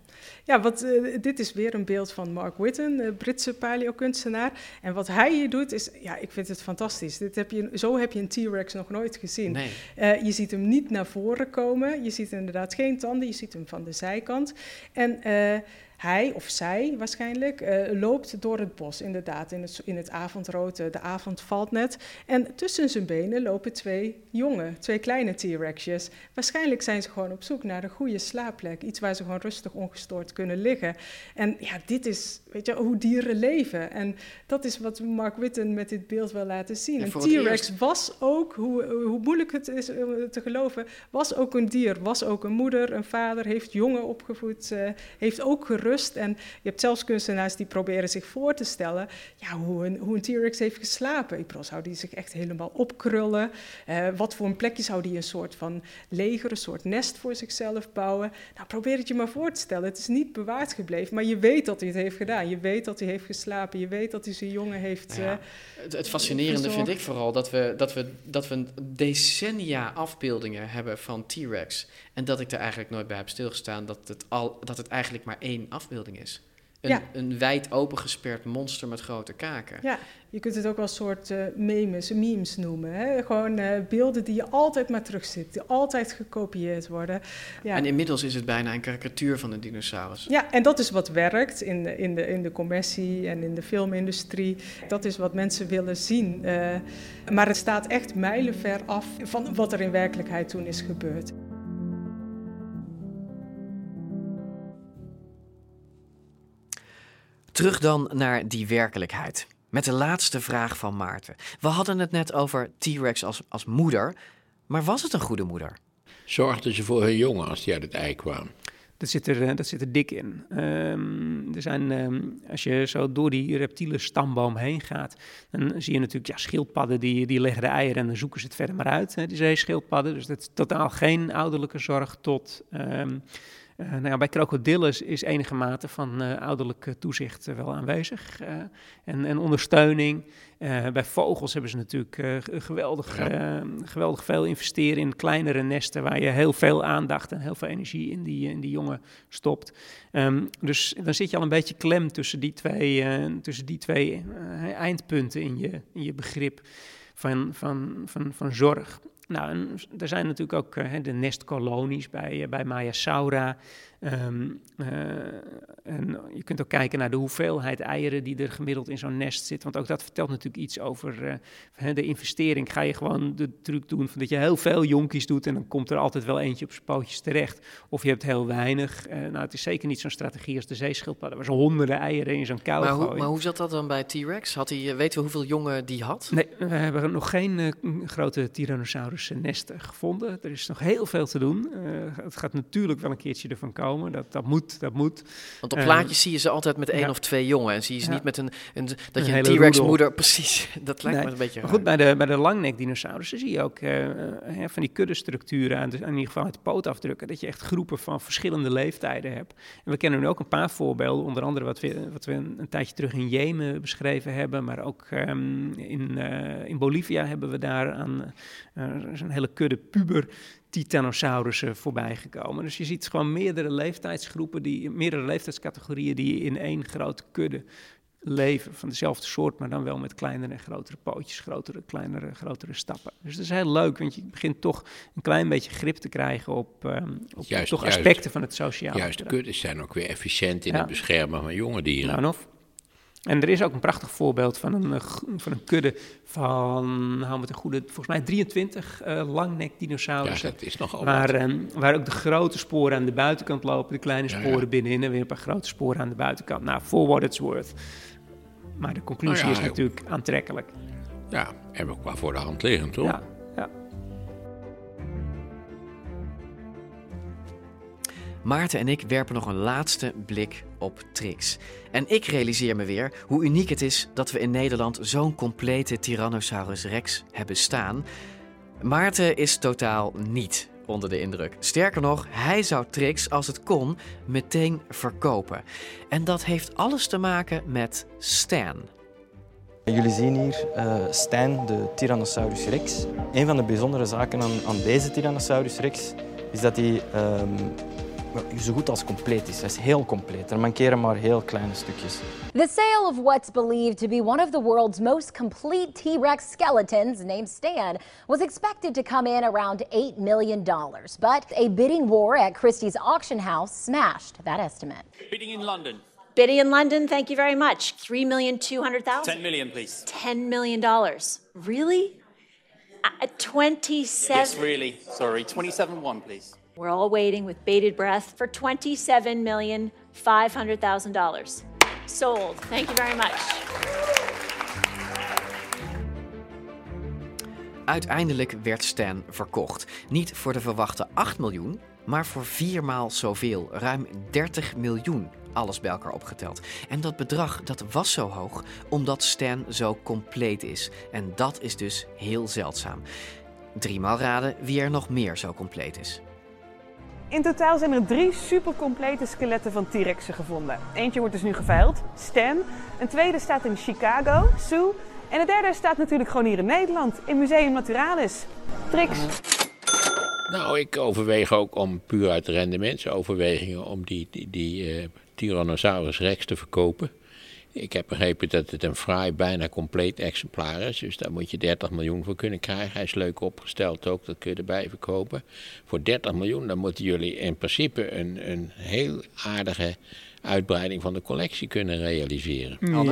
Ja, wat, uh, dit is weer een beeld van Mark Whitten, uh, Britse paleokunstenaar. En wat hij hier doet is, ja, ik vind het fantastisch. Dit heb je, zo heb je een T-Rex nog nooit gezien. Nee. Uh, je ziet hem niet naar voren komen. Je ziet inderdaad geen tanden. Je ziet hem van de zijkant. En hij of zij waarschijnlijk uh, loopt door het bos, inderdaad, in het, in het avondrood. de avond valt net. En tussen zijn benen lopen twee jongen, twee kleine T-Rexjes. Waarschijnlijk zijn ze gewoon op zoek naar een goede slaapplek. Iets waar ze gewoon rustig ongestoord kunnen liggen. En ja, dit is weet je, hoe dieren leven. En dat is wat Mark Witten met dit beeld wil laten zien. Een T-Rex was ook, hoe, hoe moeilijk het is te geloven, was ook een dier. Was ook een moeder, een vader, heeft jongen opgevoed, uh, heeft ook gerust en je hebt zelfs kunstenaars die proberen zich voor te stellen ja, hoe een, hoe een T-Rex heeft geslapen. Ik bedoel, zou die zich echt helemaal opkrullen? Uh, wat voor een plekje zou die een soort van leger, een soort nest voor zichzelf bouwen? Nou, probeer het je maar voor te stellen. Het is niet bewaard gebleven, maar je weet dat hij het heeft gedaan. Je weet dat hij heeft geslapen. Je weet dat hij zijn jongen heeft. Ja, uh, het, het, fascinerende vind ik vooral dat we, dat, we, dat we decennia afbeeldingen hebben van T-Rex. En dat ik er eigenlijk nooit bij heb stilgestaan dat het, al, dat het eigenlijk maar één afbeelding is. Een, Ja. een wijd opengesperd monster met grote kaken. Ja, je kunt het ook wel een soort eh, memes, memes noemen. Hè? Gewoon eh, beelden die je altijd maar terugziet, die altijd gekopieerd worden. Ja. En inmiddels is het bijna een karikatuur van een dinosaurus. Ja, en dat is wat werkt in de, in de, in de commercie en in de filmindustrie. Dat is wat mensen willen zien. Eh, maar het staat echt mijlenver af van wat er in werkelijkheid toen is gebeurd. Terug dan naar die werkelijkheid. Met de laatste vraag van Maarten. We hadden het net over T-Rex als, als moeder. Maar was het een goede moeder? Zorgden ze voor hun jongen als die uit het ei kwam? Dat zit er, eh, dat zit er dik in. Um, er zijn, um, als je zo door die reptiele stamboom heen gaat, dan zie je natuurlijk ja, schildpadden die, die leggen de eieren en dan zoeken ze het verder maar uit, hè, die zeeschildpadden. Dus dat is totaal geen ouderlijke zorg tot... Um, uh, nou ja, bij krokodillen is enige mate van uh, ouderlijk toezicht uh, wel aanwezig en, en, ondersteuning. bij vogels hebben ze natuurlijk geweldig, geweldig veel investeren in kleinere nesten waar je heel veel aandacht en heel veel energie in die, in die jongen stopt. Um, dus dan zit je al een beetje klem tussen die twee, tussen die twee eindpunten in je, in je begrip van, van, van, van zorg. Nou, er zijn natuurlijk ook uh, de nestkolonies bij, uh, bij Mayasaura. Um, uh, en je kunt ook kijken naar de hoeveelheid eieren die er gemiddeld in zo'n nest zit. Want ook dat vertelt natuurlijk iets over de investering. Ga je gewoon de truc doen van dat je heel veel jonkies doet en dan komt er altijd wel eentje op zijn pootjes terecht. Of je hebt heel weinig. nou, het is zeker niet zo'n strategie als de zeeschildpadden, waar ze honderden eieren in zo'n kou maar gooien. Hoe, maar hoe zat dat dan bij T-Rex? Weten we hoeveel jongen die had? Nee, we hebben nog geen grote Tyrannosaurus nesten gevonden. Er is nog heel veel te doen. Het gaat natuurlijk wel een keertje ervan komen. Dat, dat moet, dat moet. Want op plaatjes uh, zie je ze altijd met één ja. of twee jongen. En zie je ze ja. niet met een, een dat een je een T-Rex moeder... Precies, dat lijkt nee. me een beetje maar goed, bij de, bij de langnek-dinosaurussen zie je ook uh, van die kuddestructuren... aan, in ieder geval het pootafdrukken... dat je echt groepen van verschillende leeftijden hebt. En we kennen nu ook een paar voorbeelden. Onder andere wat we, wat we een, een tijdje terug in Jemen beschreven hebben... maar ook um, in, in Bolivia hebben we daar aan... een hele kudde puber titanosaurussen voorbij gekomen. Dus je ziet gewoon meerdere leeftijdsgroepen, die, meerdere leeftijdscategorieën die in één grote kudde leven. Van dezelfde soort, maar dan wel met kleinere en grotere pootjes, grotere, kleinere, grotere stappen. Dus dat is heel leuk, want je begint toch een klein beetje grip te krijgen op, um, op juist, toch juist, aspecten van het sociale. Juist, de kuddes zijn ook weer efficiënt in ja. het beschermen van jonge dieren. Nou, of. En er is ook een prachtig voorbeeld van een, van een kudde van, hou met een goede, volgens mij 23 uh, langnek-dinosaurussen. Ja, dat is nogal waar, um, waar ook de grote sporen aan de buitenkant lopen, de kleine sporen ja, ja. binnenin en weer een paar grote sporen aan de buitenkant. Nou, for what it's worth. Maar de conclusie nou is natuurlijk aantrekkelijk. Ja, en ook wel voor de hand liggend, toch? Ja, ja. Maarten en ik werpen nog een laatste blik op Trix. En ik realiseer me weer hoe uniek het is dat we in Nederland zo'n complete Tyrannosaurus Rex hebben staan. Maarten is totaal niet onder de indruk. Sterker nog, hij zou Trix, als het kon, meteen verkopen. En dat heeft alles te maken met Stan. Jullie zien hier uh, de Tyrannosaurus Rex. Een van de bijzondere zaken aan, aan deze Tyrannosaurus Rex is dat hij um, zo goed als compleet is. Hij is heel compleet. Er mankeren maar heel kleine stukjes. The sale of what's believed to be one of the world's most complete T Rex skeletons, named Stan, was expected to come in around $8 million. But a bidding war at Christie's auction house smashed that estimate. Bidding in London. Bidding in London, thank you very much. Three million two hundred thousand. 10 million, please. Ten million dollars. Really? Uh, Twenty-seven. Yes, really. Sorry. 27 1, please. We're all waiting with bated breath for twenty-seven million five hundred thousand dollars. Sold. Thank you very much. Uiteindelijk werd Stan verkocht. Niet voor de verwachte 8 miljoen, maar voor viermaal zoveel. Ruim 30 miljoen, alles bij elkaar opgeteld. En dat bedrag dat was zo hoog omdat Stan zo compleet is. En dat is dus heel zeldzaam. Driemaal raden wie er nog meer zo compleet is. In totaal zijn er drie supercomplete skeletten van T-Rexen gevonden. Eentje wordt dus nu geveild, Stan. Een tweede staat in Chicago, Sue. En de derde staat natuurlijk gewoon hier in Nederland, in Museum Naturalis. Trix. Nou, ik overweeg ook om puur uit rendementsoverwegingen om die, die, die eh, Tyrannosaurus rex te verkopen. Ik heb begrepen dat het een fraai, bijna compleet exemplaar is. Dus daar moet je 30 miljoen voor kunnen krijgen. Hij is leuk opgesteld ook, dat kun je erbij verkopen. Voor 30 miljoen, dan moeten jullie in principe een, een heel aardige uitbreiding van de collectie kunnen realiseren. Ja,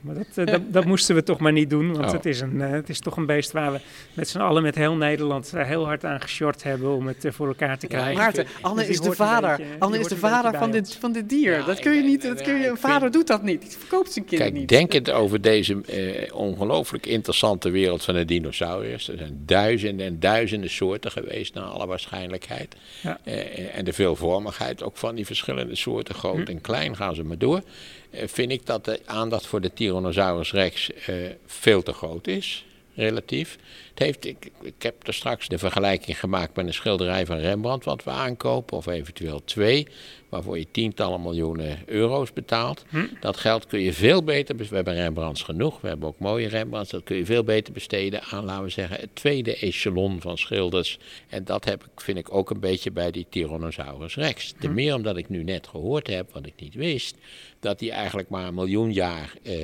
maar dat, eh, dat, dat moesten we toch maar niet doen. Want Oh. het, is een, eh, het is toch een beest waar we met z'n allen, met heel Nederland, eh, heel hard aan geshort hebben om het voor elkaar te krijgen. Maarten, Anne Dus die is de vader. beetje- Anne is de vader van dit, van dit dier. dat kun je niet. Dat kun je, een vader doet dat niet. Die verkoopt zijn kind Kijk, niet. denk het over deze eh, ongelooflijk interessante wereld van de dinosauriërs. Er zijn duizenden en duizenden soorten geweest, naar alle waarschijnlijkheid. Ja. Eh, en de veelvormigheid ook van die verschillende soorten, groot Hm. en klein, gaan ze maar door. Eh, vind ik dat de aandacht voor de Tyrannosaurus rex eh, veel te groot is, relatief. Het heeft, ik, ik heb er straks de vergelijking gemaakt met een schilderij van Rembrandt, wat we aankopen, of eventueel twee, waarvoor je tientallen miljoenen euro's betaalt. Hm. Dat geld kun je veel beter, we hebben Rembrandts genoeg, we hebben ook mooie Rembrandts, dat kun je veel beter besteden aan, laten we zeggen, het tweede echelon van schilders. En dat heb ik, vind ik ook een beetje bij die Tyrannosaurus rex. Hm. meer omdat ik nu net gehoord heb, wat ik niet wist, dat hij eigenlijk maar een miljoen jaar eh,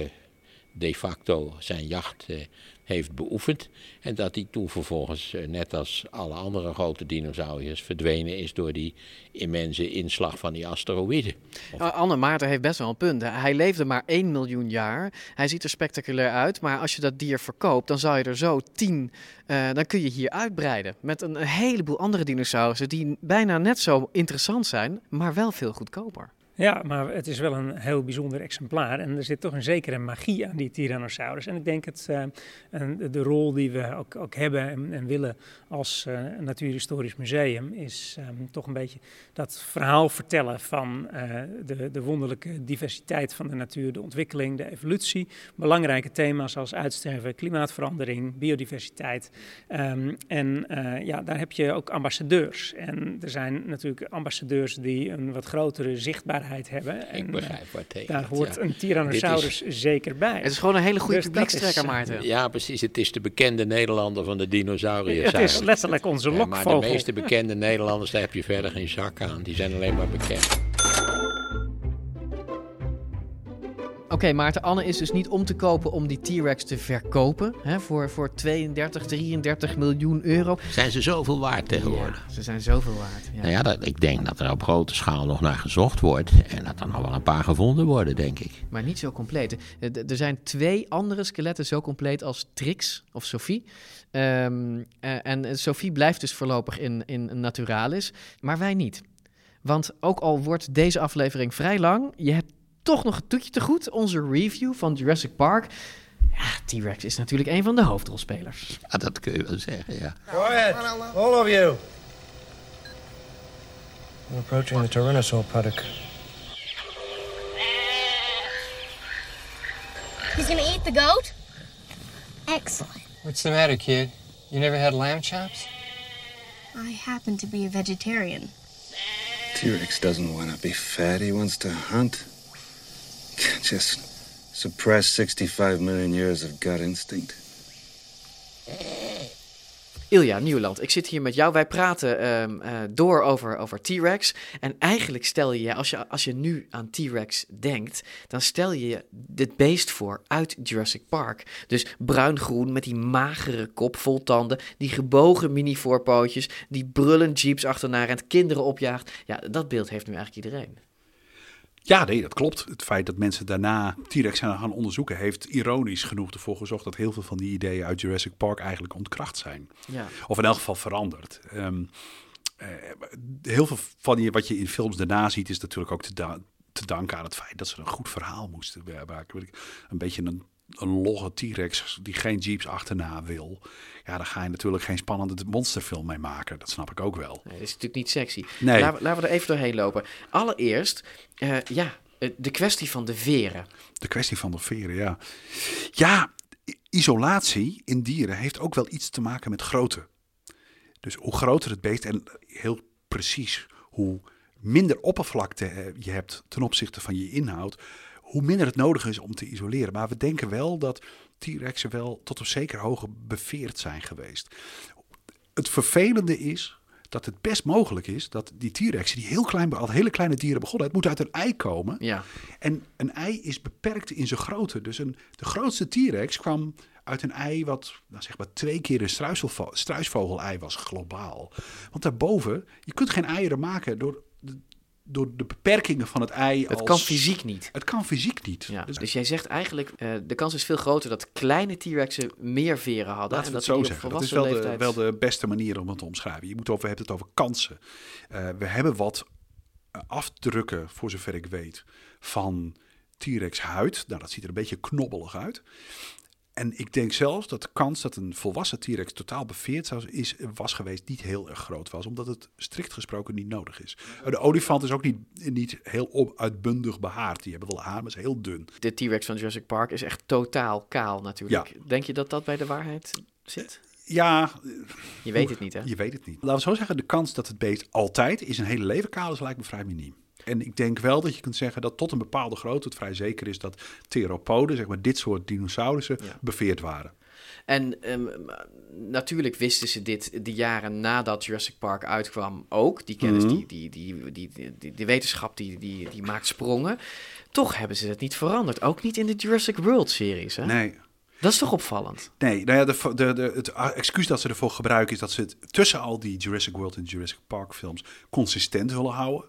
de facto zijn jacht eh, heeft beoefend. En dat hij toen vervolgens, eh, net als alle andere grote dinosauriërs, verdwenen is door die immense inslag van die asteroïden. Anne Maarten heeft best wel een punt. Hij leefde maar 1 miljoen jaar. Hij ziet er spectaculair uit. Maar als je dat dier verkoopt, dan zou je er zo 10. eh, dan kun je hier uitbreiden. Met een heleboel andere dinosaurussen die bijna net zo interessant zijn, maar wel veel goedkoper. Ja, maar het is wel een heel bijzonder exemplaar. En er zit toch een zekere magie aan die Tyrannosaurus. En ik denk het, eh, de rol die we ook, hebben en, en willen als eh, Natuurhistorisch Museum... is ehm, toch een beetje dat verhaal vertellen van eh, de, de wonderlijke diversiteit van de natuur... de ontwikkeling, de evolutie. Belangrijke thema's als uitsterven, klimaatverandering, biodiversiteit. Ehm, en ja, daar heb je ook ambassadeurs. En er zijn natuurlijk ambassadeurs die een wat grotere zichtbaarheid hebben. En, begrijp eh, wat hij Daar hoort ja. een Tyrannosaurus zeker bij. Het is gewoon een hele goede Dus publiekstrekker, Maarten. Ja, precies. Het is de bekende Nederlander van de dinosauriërs. Het is letterlijk onze Ja, maar lokvogel. de meeste bekende Nederlanders, daar heb je verder geen zak aan. Die zijn alleen maar bekend. Oké, Maarten, Anne is dus niet om te kopen om die T-Rex te verkopen. Hè, voor, voor 32, 33 miljoen euro. Zijn ze zoveel waard tegenwoordig? Ja, ze zijn zoveel waard. Ja. Nou ja, dat, ik denk dat er op grote schaal nog naar gezocht wordt. En dat er nog wel een paar gevonden worden, denk ik. Maar niet zo compleet. Eh, Er zijn twee andere skeletten zo compleet als Trix of Sophie. Ehm, eh, en Sophie blijft dus voorlopig in, in Naturalis, maar wij niet. Want ook al wordt deze aflevering vrij lang, je hebt toch nog een toetje te goed. Onze review van Jurassic Park. Ja, T-Rex is natuurlijk een van de hoofdrolspelers. Ja, dat kun je wel zeggen, ja. Go ahead, all of you. We're approaching the Tyrannosaur paddock. He's gonna eat the goat? Excellent. What's the matter, kid? You never had lamb chops? I happen to be a vegetarian. T-Rex doesn't want to be fat. He wants to hunt. Just suppress 65 million years of gut instinct. Ilja Nieuwland, ik zit hier met jou. Wij praten ehm, eh, door over, over T-Rex. En eigenlijk stel je als je, als je nu aan T-Rex denkt, dan stel je dit beest voor uit Jurassic Park. Dus bruin-groen met die magere kop vol tanden, die gebogen mini-voorpootjes, die brullend jeeps achterna rent, kinderen opjaagt. Ja, dat beeld heeft nu eigenlijk iedereen. Ja, nee, dat klopt. Het feit dat mensen daarna T-Rex zijn gaan onderzoeken, heeft ironisch genoeg ervoor gezorgd dat heel veel van die ideeën uit Jurassic Park eigenlijk ontkracht zijn. Ja. Of in elk geval veranderd. Ehm, eh, heel veel van je, wat je in films daarna ziet, is natuurlijk ook te, da- te danken aan het feit dat ze een goed verhaal moesten maken. Een beetje een, een logge T-Rex die geen jeeps achterna wil. Ja, daar ga je natuurlijk geen spannende monsterfilm mee maken. Dat snap ik ook wel. Nee, dat is natuurlijk niet sexy. Nee. Laten, we- laten we er even doorheen lopen. Allereerst, eh, ja, eh, de kwestie van de veren. De kwestie van de veren, ja. Ja, isolatie in dieren heeft ook wel iets te maken met grootte. Dus hoe groter het beest en heel precies hoe minder oppervlakte eh, je hebt ten opzichte van je inhoud, hoe minder het nodig is om te isoleren. Maar we denken wel dat T-Rexen wel tot op zekere hoogte beveerd zijn geweest. Het vervelende is dat het best mogelijk is dat die T-Rexen, die heel klein, al hele kleine dieren begonnen, het moet uit een ei komen. Ja. En een ei is beperkt in zijn grootte. Dus een, de grootste T-Rex kwam uit een ei wat nou zeg maar twee keer een struisselvo- struisvogel-ei was globaal. Want daarboven, je kunt geen eieren maken door door de beperkingen van het ei. Het als- kan fysiek niet. Het kan fysiek niet. Ja, dus jij zegt eigenlijk, eh, de kans is veel groter dat kleine T-Rexen meer veren hadden. Laten we het dat zo zeggen. Dat is wel de, leeftijd- wel de beste manier om het te omschrijven. Je moet over, je hebt het over kansen. Eh, we hebben wat eh, afdrukken, voor zover ik weet, van T-Rex huid. Nou, dat ziet er een beetje knobbelig uit. En ik denk zelfs dat de kans dat een volwassen T-Rex totaal beveerd zou is, was geweest niet heel erg groot was. Omdat het strikt gesproken niet nodig is. De olifant is ook niet, niet heel op, uitbundig behaard. Die hebben wel haar, maar is heel dun. De T-Rex van Jurassic Park is echt totaal kaal natuurlijk. Denk je dat dat bij de waarheid zit? Ja. Je weet het niet, hè? Je weet het niet. Laten we zo zeggen, de kans dat het beest altijd in zijn hele leven kaal is, lijkt me vrij miniem. En ik denk wel dat je kunt zeggen dat tot een bepaalde grootte het vrij zeker is dat theropoden, zeg maar dit soort dinosaurussen, beveerd waren. En ehm, natuurlijk wisten ze dit de jaren nadat Jurassic Park uitkwam ook. Die kennis, Mhm. die, die, die, die, die wetenschap, die, die, die maakt sprongen. Toch hebben ze het niet veranderd. Ook niet in de Jurassic World-series, hè? Nee. Dat is toch opvallend? Nee, nou ja, de, de, de, het excuus dat ze ervoor gebruiken is dat ze het tussen al die Jurassic World en Jurassic Park films consistent willen houden.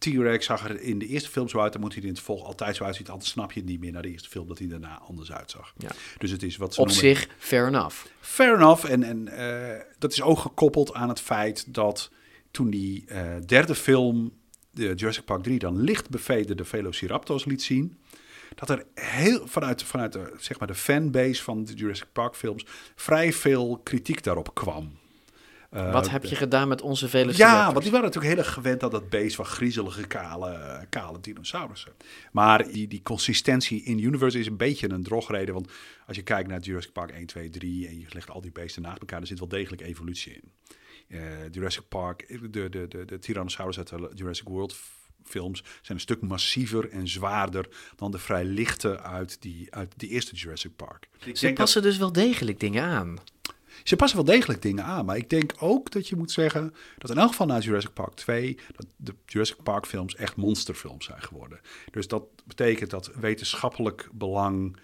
T-Rex zag er in de eerste film zo uit, dan moet hij er in het volg altijd zo uitzien. Anders snap je het niet meer naar de eerste film dat hij daarna anders uitzag. Ja. Dus het is wat ze Op noemen- zich, fair enough. Fair enough. En, en eh, dat is ook gekoppeld aan het feit dat toen die eh, derde film, de Jurassic Park 3, dan licht bevederde Velociraptors liet zien. Dat er heel vanuit, vanuit de, zeg maar de fanbase van de Jurassic Park films vrij veel kritiek daarop kwam. Eh, Wat heb je gedaan met onze Velociraptors? ja, want die waren natuurlijk heel erg gewend aan dat beest van griezelige, kale, kale dinosaurussen. Maar die, die consistentie in universe is een beetje een drogreden. Want als je kijkt naar Jurassic Park 1, 2, 3 en je legt al die beesten naast elkaar, er zit wel degelijk evolutie in. Eh, Jurassic Park, de, de, de, de Tyrannosaurus uit de Jurassic World films zijn een stuk massiever en zwaarder dan de vrij lichte uit die, uit die eerste Jurassic Park. Ik Ze denk dat- passen dus wel degelijk dingen aan. Ze passen wel degelijk dingen aan, maar ik denk ook dat je moet zeggen dat in elk geval na Jurassic Park 2 dat de Jurassic Park films echt monsterfilms zijn geworden. Dus dat betekent dat wetenschappelijk belang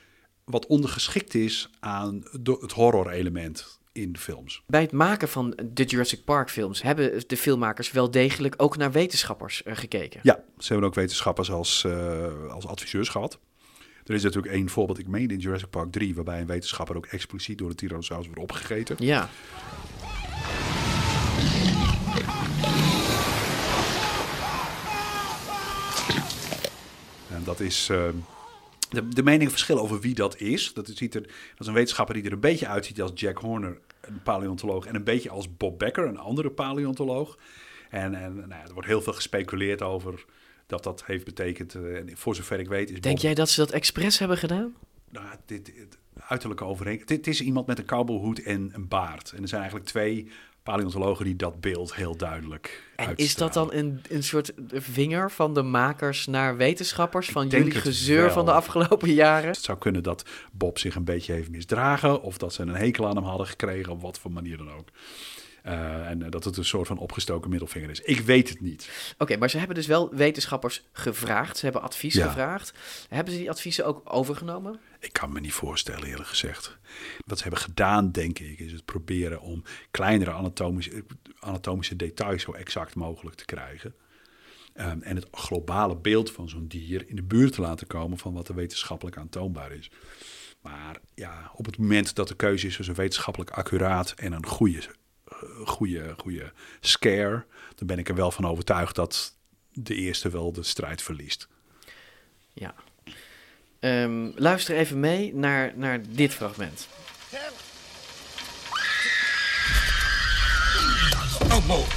wat ondergeschikt is aan het horror-element in de films. Bij het maken van de Jurassic Park films hebben de filmmakers wel degelijk ook naar wetenschappers eh, gekeken. Ja, ze hebben ook wetenschappers als, eh, als adviseurs gehad. Er is natuurlijk één voorbeeld, ik meen in Jurassic Park 3, waarbij een wetenschapper ook expliciet door de Tyrannosaurus wordt opgegeten. Ja. En dat is. eh, de, de meningen verschillen over wie dat is. Dat is, ziet er, dat is een wetenschapper die er een beetje uitziet als Jack Horner, een paleontoloog. En een beetje als Bob Becker, een andere paleontoloog. En, en nou ja, er wordt heel veel gespeculeerd over dat dat heeft betekend. eh, en voor zover ik weet is Denk Bob- jij dat ze dat expres hebben gedaan? nou, dit, dit uiterlijke overeenkomst. Dit is iemand met een cowboyhoed en een baard. En er zijn eigenlijk twee paleontologen die dat beeld heel duidelijk En is dat dan een, een soort vinger van de makers naar wetenschappers van jullie gezeur wel. van de afgelopen jaren? Het zou kunnen dat Bob zich een beetje heeft misdragen. Of dat ze een hekel aan hem hadden gekregen. Op wat voor manier dan ook. Eh, en eh, dat het een soort van opgestoken middelvinger is. Ik weet het niet. Oké, maar ze hebben dus wel wetenschappers gevraagd. Ze hebben advies Ja. gevraagd. Hebben ze die adviezen ook overgenomen? Ik kan me niet voorstellen, eerlijk gezegd. Wat ze hebben gedaan, denk ik, is het proberen om kleinere anatomische, anatomische details zo exact mogelijk te krijgen. Ehm, en het globale beeld van zo'n dier in de buurt te laten komen van wat er wetenschappelijk aantoonbaar is. Maar ja, op het moment dat de keuze is tussen wetenschappelijk accuraat en een goede, goede, goede scare, dan ben ik er wel van overtuigd dat de eerste wel de strijd verliest. Ja. Ehm, luister even mee naar, naar dit fragment. Don't move.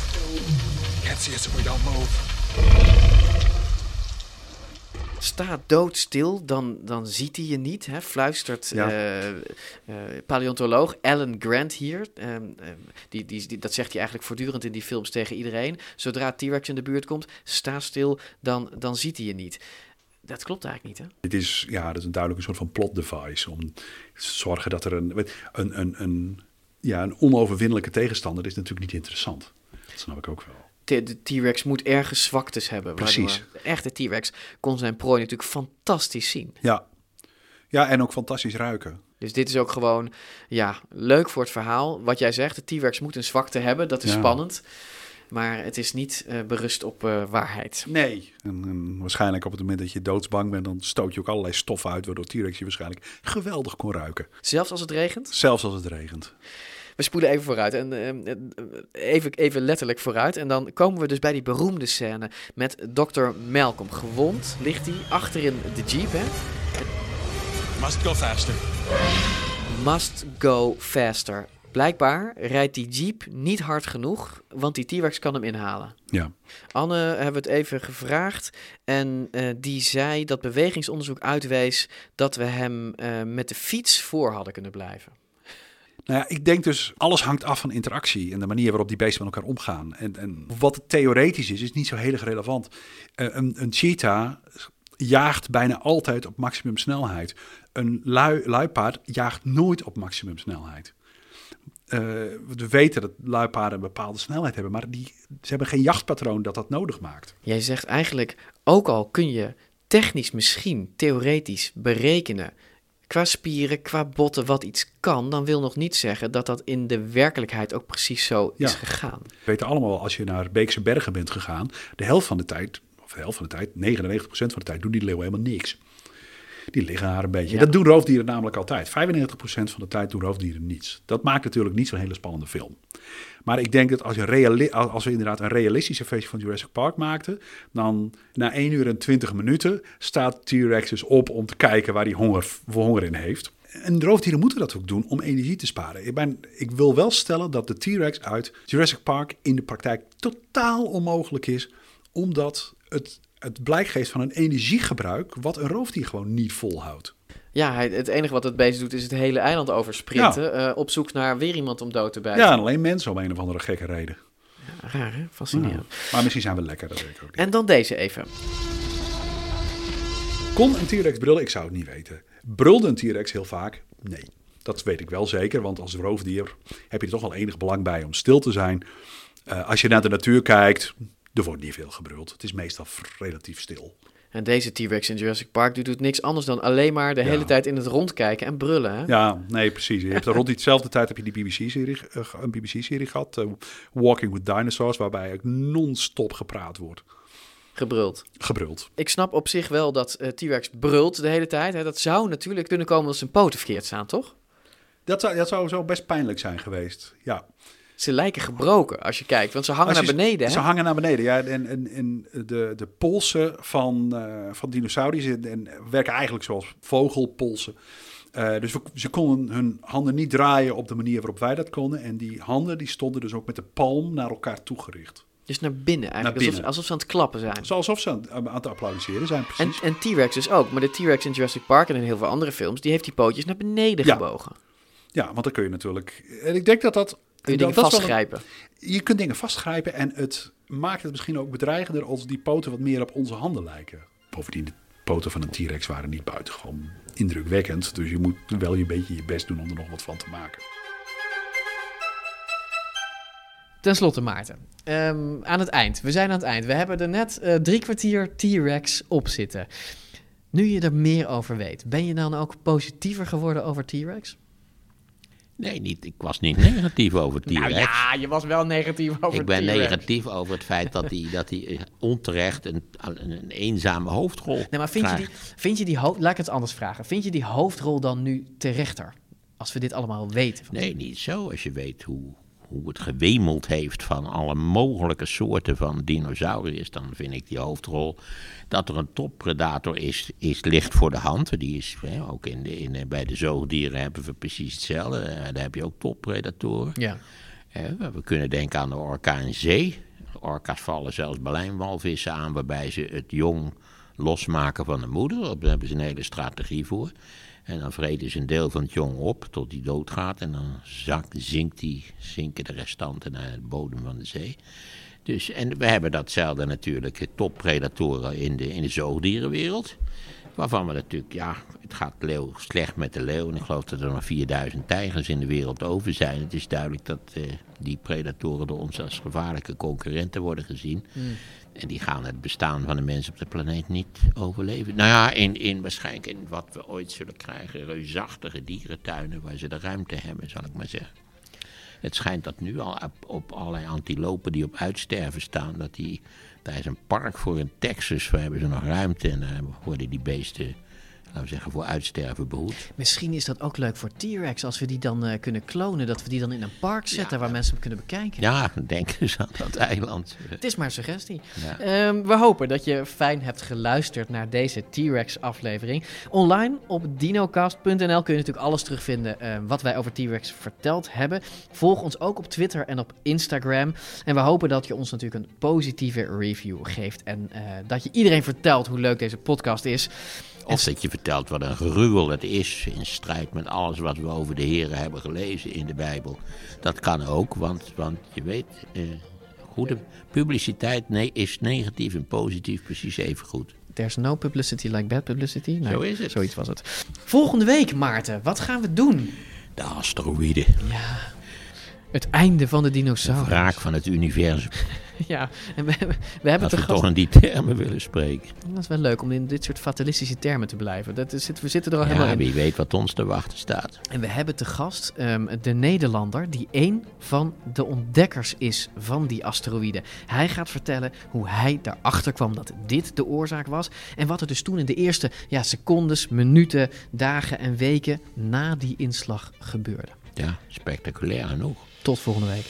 Can't see us if we don't move. Sta doodstil, dan, dan ziet hij je niet, hè? fluistert Ja. eh, eh, paleontoloog Alan Grant hier. Ehm, ehm, die, die, die- dat zegt hij eigenlijk voortdurend in die films tegen iedereen. Zodra T-Rex in de buurt komt, sta stil, dan, dan ziet hij je niet. Dat klopt eigenlijk niet, hè? Dit is, ja, dat is een duidelijk een soort van plot device om te zorgen dat er een, een, een, een, ja, een onoverwinnelijke tegenstander is natuurlijk niet interessant. Dat snap ik ook wel. De T-Rex moet ergens zwaktes hebben. Precies. De echte T-Rex kon zijn prooi natuurlijk fantastisch zien. Ja. ja, en ook fantastisch ruiken. Dus dit is ook gewoon, ja, leuk voor het verhaal. Wat jij zegt, de T-Rex moet een zwakte hebben, dat is Ja. spannend. Maar het is niet eh, berust op eh, waarheid. Nee. En, en waarschijnlijk op het moment dat je doodsbang bent, dan stoot je ook allerlei stoffen uit, waardoor T-Rex je waarschijnlijk geweldig kon ruiken. Zelfs als het regent? Zelfs als het regent. We spoelen even vooruit en eh, eh, even, even letterlijk vooruit. En dan komen we dus bij die beroemde scène met Dr. Malcolm. Gewond ligt hij achterin de jeep, hè? Must go faster. Must go faster. Blijkbaar rijdt die jeep niet hard genoeg, want die T-Rex kan hem inhalen. Ja. Anne hebben we het even gevraagd en eh, die zei dat bewegingsonderzoek uitwees dat we hem eh, met de fiets voor hadden kunnen blijven. Nou ja, ik denk dus, alles hangt af van interactie en de manier waarop die beesten met elkaar omgaan. En, en wat het theoretisch is, is niet zo heel erg relevant. Eh, een, een cheetah jaagt bijna altijd op maximum snelheid. Een lui, luipaard jaagt nooit op maximum snelheid. Eh, we weten dat luipaarden een bepaalde snelheid hebben, maar die, ze hebben geen jachtpatroon dat dat nodig maakt. Jij zegt eigenlijk, ook al kun je technisch misschien, theoretisch berekenen, qua spieren, qua botten, wat iets kan, dan wil nog niet zeggen dat dat in de werkelijkheid ook precies zo is gegaan. We weten allemaal als je naar Beekse Bergen bent gegaan, de helft van de tijd, of de helft van de tijd, 99% van de tijd, doen die leeuwen helemaal niks. Die liggen haar een beetje. Ja. Dat doen roofdieren namelijk altijd. 95% van de tijd doen roofdieren niets. Dat maakt natuurlijk niet zo'n hele spannende film. Maar ik denk dat als, je als we inderdaad een realistische versie van Jurassic Park maakten, dan na 1 uur en 20 minuten staat T-Rex dus op om te kijken waar hij honger, voor honger in heeft. En roofdieren moeten dat ook doen om energie te sparen. Ik, ben, ik wil wel stellen dat de T-Rex uit Jurassic Park in de praktijk totaal onmogelijk is, omdat het, het blijk geeft van een energiegebruik wat een roofdier gewoon niet volhoudt. Ja, het enige wat het beest doet is het hele eiland oversprinten, eh, op zoek naar weer iemand om dood te bijten. Ja, en alleen mensen om een of andere gekke reden. Raar, hè? Fascinerend. Ja. Maar misschien zijn we lekker, dat weet ik ook niet. En dan deze even. Kon een T-Rex brullen? Ik zou het niet weten. Brulde een T-Rex heel vaak? Nee. Dat weet ik wel zeker, want als roofdier heb je er toch wel enig belang bij om stil te zijn. Eh, als je naar de natuur kijkt, er wordt niet veel gebruld. Het is meestal relatief stil. En deze T-Rex in Jurassic Park die doet niks anders dan alleen maar de Ja. hele tijd in het rond kijken en brullen. Hè? Ja, nee, precies. Je hebt rond diezelfde tijd heb je die BBC-serie, eh, een BBC-serie gehad, eh, Walking with Dinosaurs, waarbij ook non-stop gepraat wordt. Gebruld. Gebruld. Ik snap op zich wel dat eh, T-Rex brult de hele tijd. Hè? Dat zou natuurlijk kunnen komen als zijn poten verkeerd staan, toch? Dat zou, dat zou zo best pijnlijk zijn geweest, ja. Ze lijken gebroken als je kijkt, want ze hangen naar beneden. Hè? Ze hangen naar beneden, ja. En, en, en de, de polsen van, eh, van dinosauriërs en, en werken eigenlijk zoals vogelpolsen. Eh, dus we, ze konden hun handen niet draaien op de manier waarop wij dat konden. En die handen die stonden dus ook met de palm naar elkaar toegericht. Dus naar binnen eigenlijk, Naar binnen. Alsof, alsof ze aan het klappen zijn. Zo Alsof ze aan, aan het applaudisseren zijn, En, precies. en T-Rex dus ook. Maar de T-Rex in Jurassic Park en in heel veel andere films, die heeft die pootjes naar beneden Ja. gebogen. Ja, want dan kun je natuurlijk... En ik denk dat dat Kun je dingen vastgrijpen? een- je kunt dingen vastgrijpen en het maakt het misschien ook bedreigender als die poten wat meer op onze handen lijken. Bovendien, de poten van een T-Rex waren niet buitengewoon indrukwekkend. Dus je moet wel een beetje je best doen om er nog wat van te maken. Ten slotte, Maarten. Ehm, aan het eind. We zijn aan het eind. We hebben er net eh, drie kwartier T-Rex op zitten. Nu je er meer over weet, ben je dan ook positiever geworden over T-Rex? Nee, niet, ik was niet negatief over T-Rex. Nou ja, je was wel negatief over Ik ben T-Rex. negatief over het feit dat hij dat hij onterecht een, een, een eenzame hoofdrol Nee, maar vind je, die, vind je die hoofd... Laat ik het anders vragen. Vind je die hoofdrol dan nu terechter? Als we dit allemaal weten. Nee, niet zo. Als je weet hoe, hoe het gewemeld heeft van alle mogelijke soorten van dinosauriërs, dan vind ik die hoofdrol. Dat er een toppredator is, is ligt voor de hand. Die is hè, ook in de, in, bij de zoogdieren hebben we precies hetzelfde. Eh, Daar heb je ook toppredatoren. Ja. We kunnen denken aan de orka in zee. Orka's vallen zelfs baleingwalvissen aan, waarbij ze het jong losmaken van de moeder. Daar hebben ze een hele strategie voor. En dan vreten ze een deel van het jong op tot die doodgaat. En dan zakt, zinkt die, zinken de restanten naar de bodem van de zee. Dus, en we hebben datzelfde natuurlijk, toppredatoren in de, in de zoogdierenwereld. Waarvan we natuurlijk, ja, het gaat leeuw, slecht met de leeuw. En ik geloof dat er nog 4000 tijgers in de wereld over zijn. Het is duidelijk dat eh, die predatoren door ons als gevaarlijke concurrenten worden gezien. Mm. En die gaan het bestaan van de mens op de planeet niet overleven. Nou ja, in, in waarschijnlijk in wat we ooit zullen krijgen, reusachtige dierentuinen waar ze de ruimte hebben, zal ik maar zeggen. Het schijnt dat nu al op, op allerlei antilopen die op uitsterven staan, dat die, daar is een park voor in Texas, waar hebben ze nog ruimte en daar worden die beesten, laten we zeggen, voor uitsterven behoed. Misschien is dat ook leuk voor T-Rex als we die dan eh, kunnen klonen. Dat we die dan in een park zetten waar mensen hem kunnen bekijken. Ja, denk eens aan dat eiland. Het is maar een suggestie. Ja. Ehm, we hopen dat je fijn hebt geluisterd naar deze T-Rex aflevering. Online op dinocast.nl kun je natuurlijk alles terugvinden eh, wat wij over T-Rex verteld hebben. Volg ons ook op Twitter en op Instagram. En we hopen dat je ons natuurlijk een positieve review geeft. En eh, dat je iedereen vertelt hoe leuk deze podcast is. Of dat je vertelt wat een gruwel het is in strijd met alles wat we over de heren hebben gelezen in de Bijbel. Dat kan ook, want, want je weet, eh, goede publiciteit nee, is negatief en positief precies even goed. There's no publicity like bad publicity. Nee, Zo is het. Zoiets was het. Volgende week, Maarten, wat gaan we doen? De asteroïden. Ja. Het einde van de dinosaurus. Wraak van het universum. Ja, en we, hebben- we hebben we gast... toch in die termen willen spreken. Dat is wel leuk om in dit soort fatalistische termen te blijven. Dat is, we zitten er al Ja, helemaal in. wie weet wat ons te wachten staat. En we hebben te gast ehm, de Nederlander die een van de ontdekkers is van die asteroïden. Hij gaat vertellen hoe hij daarachter kwam dat dit de oorzaak was. En wat er dus toen in de eerste ja, secondes, minuten, dagen en weken na die inslag gebeurde. Ja, spectaculair genoeg. Tot volgende week.